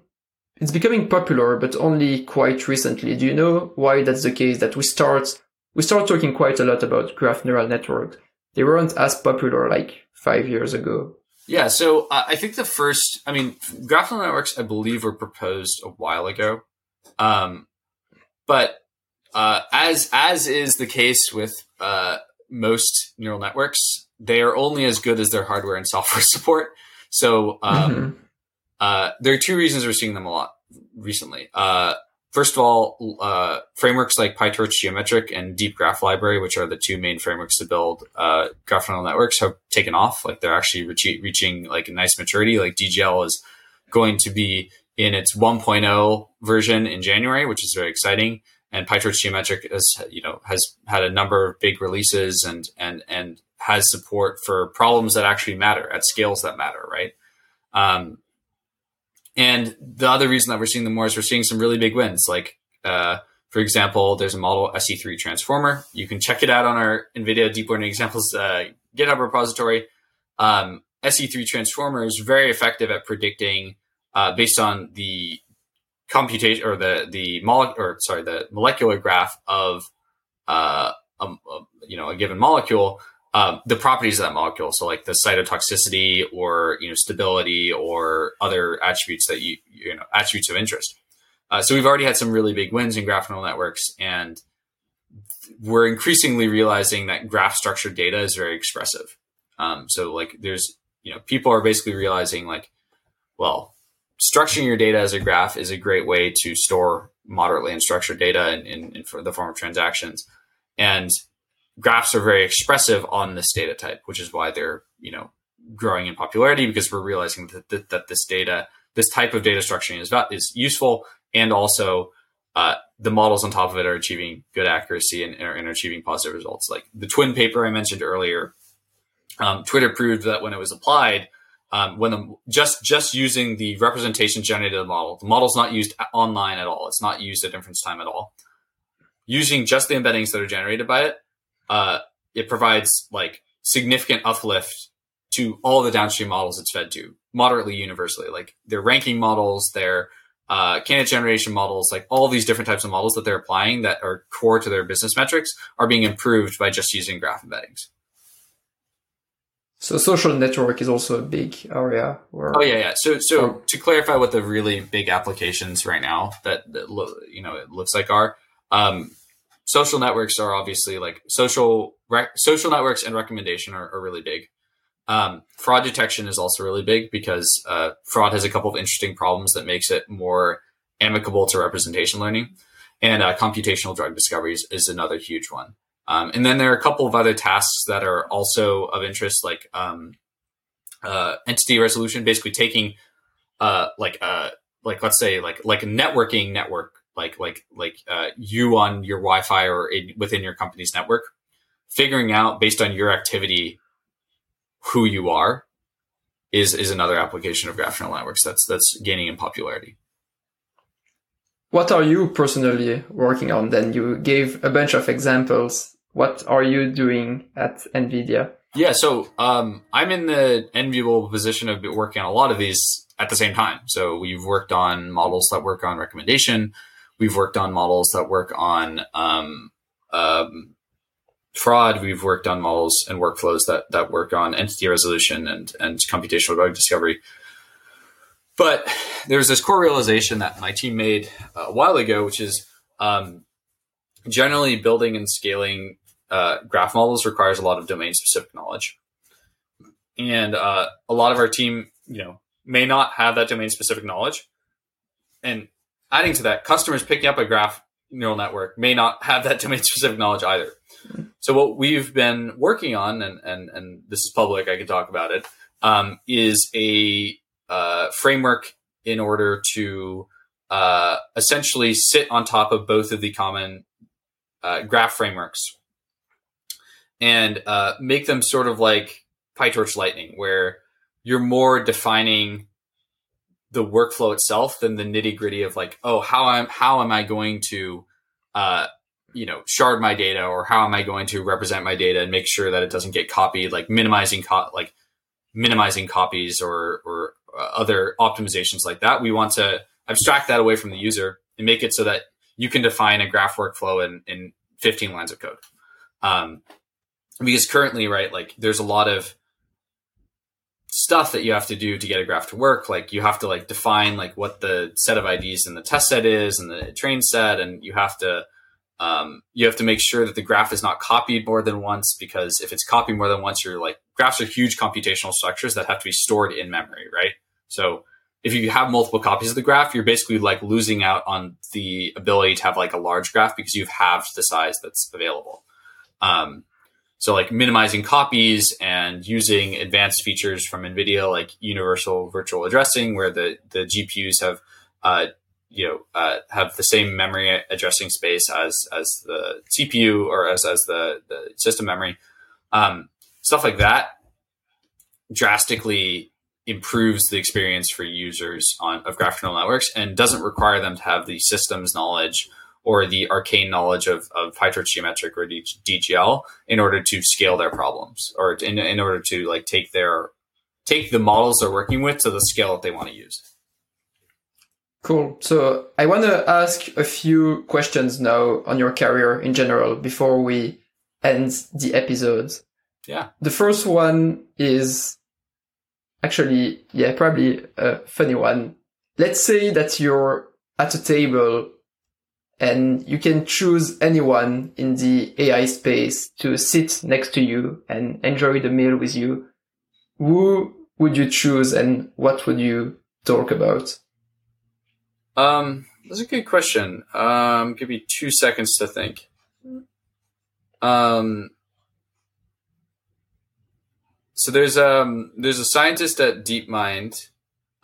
it's becoming popular, but only quite recently. Do you know why that's the case? That we start we start talking quite a lot about graph neural networks. They weren't as popular like five years ago. Yeah, so uh, I think the first, I mean, graph neural networks, I believe, were proposed a while ago, um, but uh, as as is the case with uh, most neural networks, they are only as good as their hardware and software support. So um, mm-hmm. Uh, there are two reasons we're seeing them a lot recently. Uh, first of all, uh, frameworks like PyTorch Geometric and Deep Graph Library, which are the two main frameworks to build uh, graph neural networks, have taken off. Like they're actually reach- reaching like a nice maturity. Like DGL is going to be in its 1.0 version in January, which is very exciting. And PyTorch Geometric has, you know, has had a number of big releases and and and has support for problems that actually matter at scales that matter, right? Um, and the other reason that we're seeing them more is we're seeing some really big wins. Like, uh, for example, there's a model SE3 transformer. You can check it out on our NVIDIA Deep Learning Examples uh, GitHub repository. Um, SE3 transformer is very effective at predicting uh, based on the computation or the the mole- or sorry the molecular graph of uh, a, a, you know a given molecule um, the properties of that molecule. So like the cytotoxicity or, you know, stability or other attributes that you, you know, attributes of interest. Uh, so we've already had some really big wins in graph neural networks and we're increasingly realizing that graph structured data is very expressive. Um, so like there's, you know, people are basically realizing like, well, structuring your data as a graph is a great way to store moderately unstructured data in, in, in the form of transactions. And graphs are very expressive on this data type, which is why they're you know growing in popularity because we're realizing that, that, that this data, this type of data structuring is is useful, and also uh, the models on top of it are achieving good accuracy and, and, are achieving positive results. Like the TwHIN paper I mentioned earlier, um, Twitter proved that when it was applied. Um, when the, just just using the representation generated the model, the model's not used online at all. It's not used at inference time at all. Using just the embeddings that are generated by it, uh, it provides like significant uplift to all the downstream models it's fed to moderately universally. Like they're ranking models, they're uh, candidate generation models, like all these different types of models that they're applying that are core to their business metrics are being improved by just using graph embeddings. So social network is also a big area. Where oh yeah, yeah. So so to clarify, what the really big applications right now that, that lo- you know it looks like are um, social networks are obviously like social rec- social networks and recommendation are, are really big. Um, fraud detection is also really big because uh, fraud has a couple of interesting problems that makes it more amicable to representation learning, and uh, computational drug discoveries is another huge one. Um, and then there are a couple of other tasks that are also of interest, like um, uh, entity resolution, basically taking uh, like uh, like let's say like like a networking network, like like like uh, you on your Wi-Fi or in, within your company's network, figuring out based on your activity who you are is is another application of graph neural networks that's that's gaining in popularity. What are you personally working on? Then you gave a bunch of examples what are you doing at NVIDIA? Yeah, so um, I'm in the enviable position of working on a lot of these at the same time. So we've worked on models that work on recommendation. We've worked on models that work on um, um, fraud. We've worked on models and workflows that that work on entity resolution and and computational drug discovery. But there's this core realization that my team made a while ago, which is um, generally building and scaling uh, graph models requires a lot of domain specific knowledge. And uh, a lot of our team, you know, may not have that domain specific knowledge. And adding to that, customers picking up a graph neural network may not have that domain specific knowledge either. So what we've been working on, and and and this is public, I can talk about it, um, is a uh, framework in order to uh, essentially sit on top of both of the common uh, graph frameworks and uh, make them sort of like PyTorch Lightning, where you're more defining the workflow itself than the nitty gritty of like, oh, how am how am I going to, uh, you know, shard my data, or how am I going to represent my data and make sure that it doesn't get copied, like minimizing co- like minimizing copies or or uh, other optimizations like that. We want to abstract that away from the user and make it so that you can define a graph workflow in, in 15 lines of code. Um, because currently, right, like there's a lot of stuff that you have to do to get a graph to work. Like you have to like define like what the set of IDs in the test set is and the train set, and you have to um, you have to make sure that the graph is not copied more than once because if it's copied more than once, you're like graphs are huge computational structures that have to be stored in memory, right? So if you have multiple copies of the graph, you're basically like losing out on the ability to have like a large graph because you've halved the size that's available. Um, so like minimizing copies and using advanced features from NVIDIA like universal virtual addressing, where the, the GPUs have, uh, you know, uh, have the same memory addressing space as, as the CPU or as, as the, the system memory. Um, stuff like that drastically improves the experience for users on of graph neural networks and doesn't require them to have the systems knowledge or the arcane knowledge of, of PyTorch geometric or DGL in order to scale their problems or in, in order to like take their take the models they're working with to the scale that they want to use. Cool. So I want to ask a few questions now on your career in general before we end the episode. Yeah. The first one is actually, yeah, probably a funny one. Let's say that you're at a table and you can choose anyone in the AI space to sit next to you and enjoy the meal with you. Who would you choose and what would you talk about? Um, that's a good question. Um, give me two seconds to think. Um, so there's um there's a scientist at DeepMind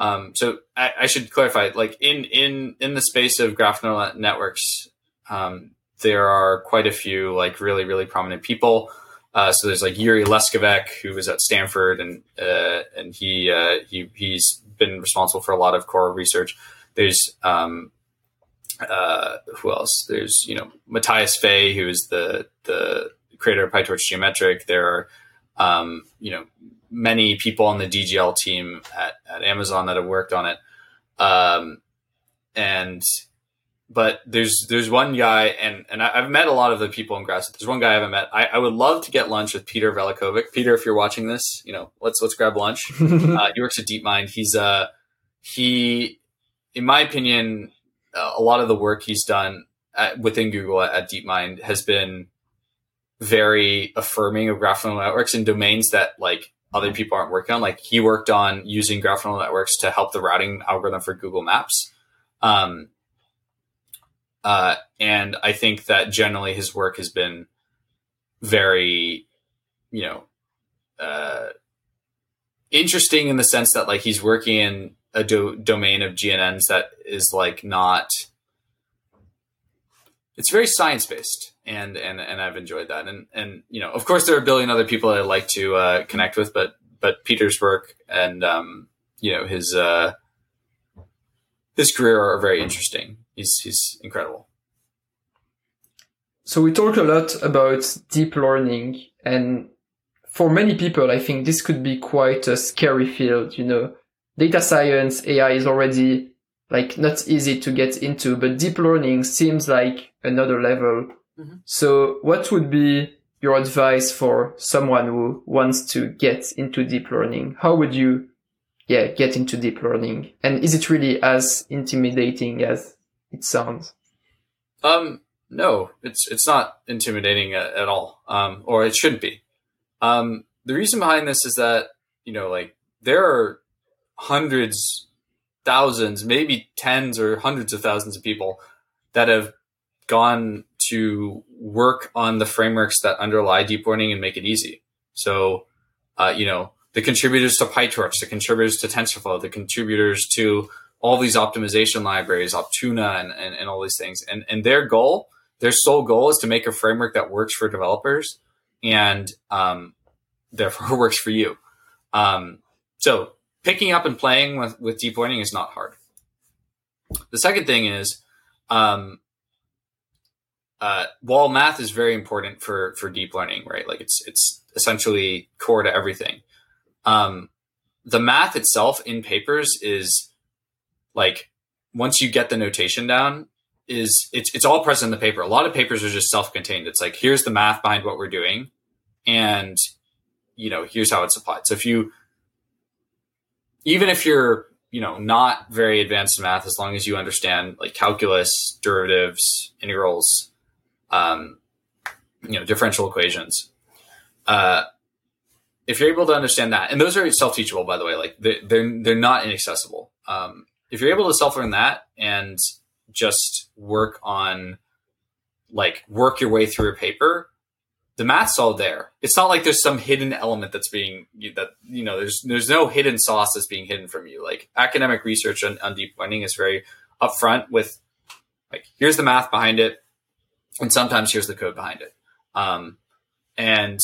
um, so I, I, should clarify, like in in in the space of graph neural networks, um, there are quite a few like really really prominent people. Uh, so there's like Jure Leskovec, who was at Stanford, and uh, and he uh, he he's been responsible for a lot of core research. There's um, uh, who else? There's you know Matthias Fey, who is the the creator of PyTorch Geometric. There are um, you know many people on the DGL team at, at Amazon that have worked on it. Um, and but there's there's one guy, and and I, have met a lot of the people in graduate. There's one guy I haven't met. I, I would love to get lunch with Peter Veličković. Peter, if you're watching this, you know let's let's grab lunch. uh, he works at DeepMind. He's uh he, in my opinion, uh, a lot of the work he's done at, within Google at, at DeepMind has been very affirming of graph neural networks in domains that like other people aren't working on. Like he worked on using graph neural networks to help the routing algorithm for Google Maps. Um, uh, and I think that generally his work has been very, you know, uh, interesting in the sense that like he's working in a do- domain of GNNs that is like not. It's very science based, and and and I've enjoyed that. And and you know, of course, there are a billion other people I like to uh, connect with, but but Peter's work and um, you know his uh, his career are very interesting. He's he's incredible. So we talk a lot about deep learning and for many people, I think this could be quite a scary field, you know, data science, AI is already like not easy to get into, but deep learning seems like another level. Mm-hmm. So what would be your advice for someone who wants to get into deep learning? How would you, yeah, get into deep learning? And is it really as intimidating as it sounds? Um, no, it's it's not intimidating at, at all, um, or it shouldn't be. Um, the reason behind this is that you know, like there are hundreds, thousands, maybe tens or hundreds of thousands of people that have gone to work on the frameworks that underlie deep learning and make it easy. So, uh, you know, the contributors to PyTorch, the contributors to TensorFlow, the contributors to all these optimization libraries, Optuna, and, and, and all these things. And, and their goal, their sole goal is to make a framework that works for developers and um, therefore works for you. Um, so picking up and playing with, with deep learning is not hard. The second thing is, um, uh, while math is very important for for deep learning, right? Like it's it's essentially core to everything. Um, the math itself in papers is like once you get the notation down, is it's it's all present in the paper. A lot of papers are just self contained. It's like here's the math behind what we're doing, and you know here's how it's applied. So if you even if you're you know not very advanced in math as long as you understand like calculus derivatives integrals um, you know differential equations uh, if you're able to understand that and those are self-teachable by the way like they're they're, they're not inaccessible um, if you're able to self-learn that and just work on like work your way through a paper the math's all there. It's not like there's some hidden element that's being that you know there's there's no hidden sauce that's being hidden from you. Like academic research on, on deep learning is very upfront with like here's the math behind it, and sometimes here's the code behind it. Um, and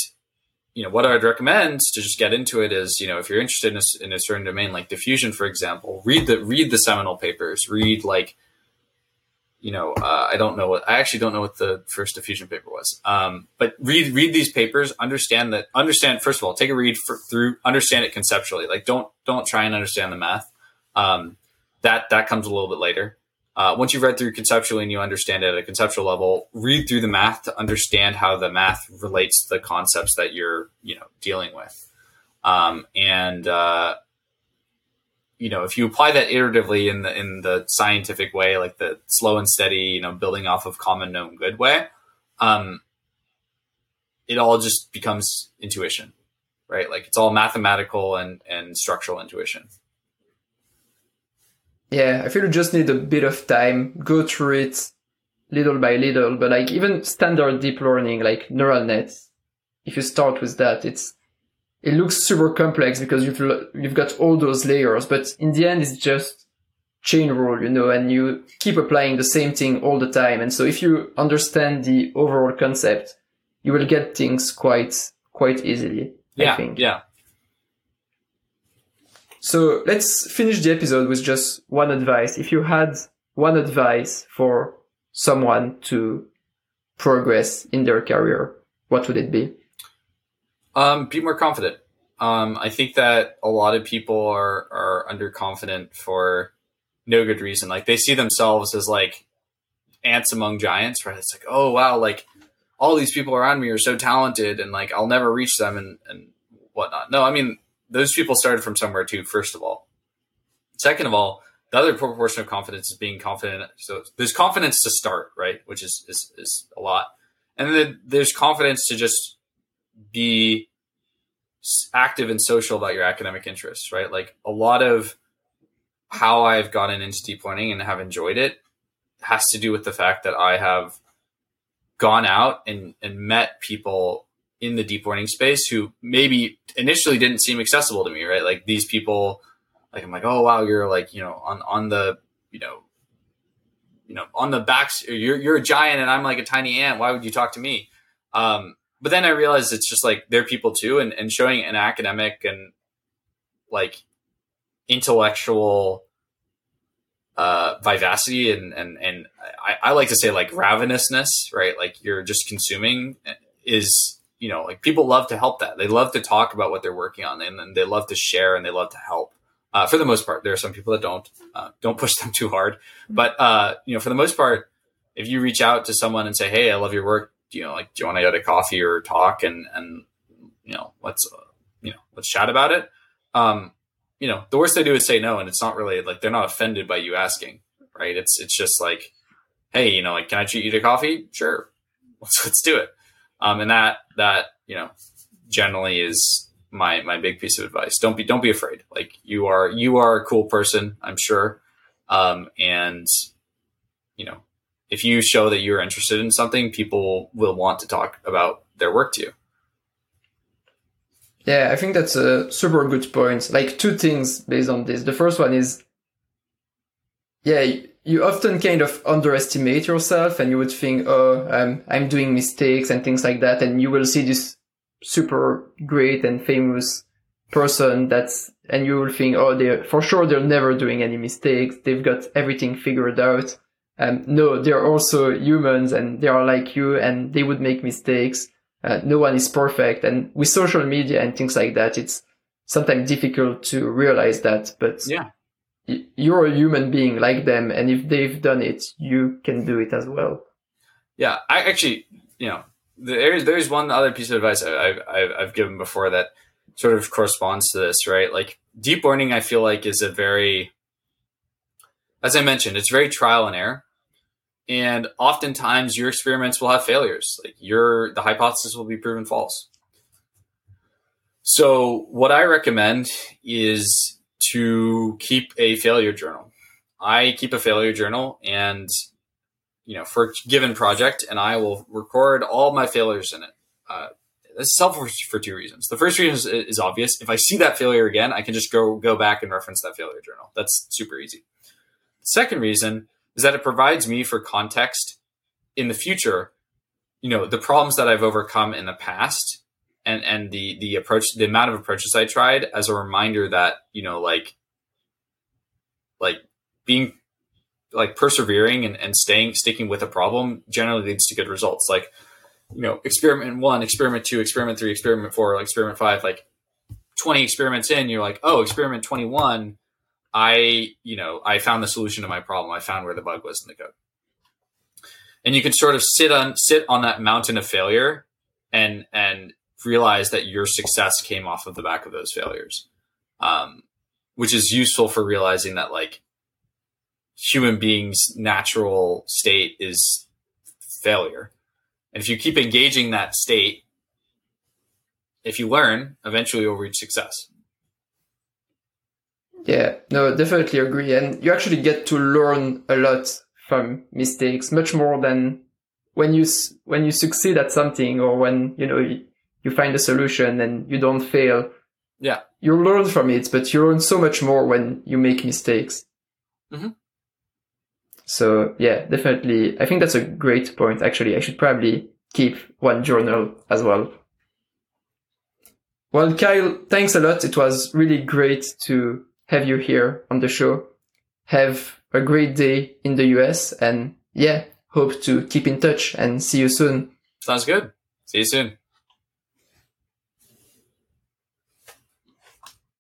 you know what I'd recommend to just get into it is you know if you're interested in a, in a certain domain like diffusion for example, read the read the seminal papers, read like you know, uh, I don't know what I actually don't know what the first diffusion paper was. Um, but read read these papers, understand that understand first of all, take a read for, through, understand it conceptually. Like don't don't try and understand the math. Um, that that comes a little bit later. Uh, once you've read through conceptually and you understand it at a conceptual level, read through the math to understand how the math relates to the concepts that you're you know dealing with. Um, and uh, you know, if you apply that iteratively in the in the scientific way, like the slow and steady, you know, building off of common known good way, um, it all just becomes intuition, right? Like it's all mathematical and and structural intuition. Yeah, I feel you just need a bit of time, go through it little by little. But like even standard deep learning, like neural nets, if you start with that, it's it looks super complex because you've you've got all those layers, but in the end, it's just chain rule, you know, and you keep applying the same thing all the time. And so, if you understand the overall concept, you will get things quite quite easily. Yeah, I think. yeah. So let's finish the episode with just one advice. If you had one advice for someone to progress in their career, what would it be? Um, be more confident. Um, I think that a lot of people are are underconfident for no good reason. Like they see themselves as like ants among giants, right? It's like, oh wow, like all these people around me are so talented and like I'll never reach them and, and whatnot. No, I mean those people started from somewhere too, first of all. Second of all, the other proportion of confidence is being confident. So there's confidence to start, right? Which is is, is a lot. And then there's confidence to just be active and social about your academic interests, right? Like a lot of how I've gotten into deep learning and have enjoyed it has to do with the fact that I have gone out and, and met people in the deep learning space who maybe initially didn't seem accessible to me, right? Like these people, like I'm like, oh wow, you're like, you know, on on the, you know, you know, on the backs, you're you're a giant and I'm like a tiny ant. Why would you talk to me? Um, but then I realized it's just like they're people too, and, and showing an academic and like intellectual uh, vivacity and and and I, I like to say like ravenousness, right? Like you're just consuming is you know like people love to help that. They love to talk about what they're working on, and, and they love to share and they love to help. Uh, for the most part, there are some people that don't uh, don't push them too hard, but uh, you know for the most part, if you reach out to someone and say, "Hey, I love your work," you know, like, do you want to go to coffee or talk and, and, you know, let's, uh, you know, let's chat about it. Um, you know, the worst they do is say no. And it's not really like, they're not offended by you asking, right? It's, it's just like, Hey, you know, like, can I treat you to coffee? Sure. Let's, let's do it. Um, and that, that, you know, generally is my, my big piece of advice. Don't be, don't be afraid. Like you are, you are a cool person, I'm sure. Um, and, you know, if you show that you're interested in something, people will want to talk about their work to you. Yeah, I think that's a super good point. Like two things based on this. The first one is, yeah, you often kind of underestimate yourself and you would think, oh, I'm, I'm doing mistakes and things like that. And you will see this super great and famous person that's, and you will think, oh, they're, for sure, they're never doing any mistakes. They've got everything figured out. Um, no, they're also humans and they are like you and they would make mistakes. Uh, no one is perfect. And with social media and things like that, it's sometimes difficult to realize that, but yeah, you're a human being like them. And if they've done it, you can do it as well. Yeah. I actually, you know, there's, there's one other piece of advice I've, I've, I've given before that sort of corresponds to this, right? Like deep learning, I feel like is a very, as I mentioned, it's very trial and error and oftentimes your experiments will have failures like your the hypothesis will be proven false so what i recommend is to keep a failure journal i keep a failure journal and you know for a given project and i will record all my failures in it uh, this is helpful for two reasons. The first reason is, is, obvious. If I see that failure again, I can just go go back and reference that failure journal. That's super easy. Second reason is that it provides me for context in the future. You know, the problems that I've overcome in the past and, and the, the approach, the amount of approaches I tried as a reminder that, you know, like, like being like persevering and, and staying, sticking with a problem generally leads to good results. Like, you know, experiment one, experiment two, experiment three, experiment four, like experiment five, like 20 experiments in, you're like, oh, experiment 21 I, you know, I found the solution to my problem. I found where the bug was in the code. And you can sort of sit on sit on that mountain of failure and and realize that your success came off of the back of those failures. Um, which is useful for realizing that like human beings natural state is failure. And if you keep engaging that state, if you learn, eventually you'll reach success. Yeah, no, definitely agree. And you actually get to learn a lot from mistakes, much more than when you when you succeed at something or when you know you find a solution and you don't fail. Yeah, you learn from it, but you learn so much more when you make mistakes. Mm-hmm. So yeah, definitely. I think that's a great point. Actually, I should probably keep one journal as well. Well, Kyle, thanks a lot. It was really great to have you here on the show. Have a great day in the US and yeah, hope to keep in touch and see you soon. Sounds good. See you soon.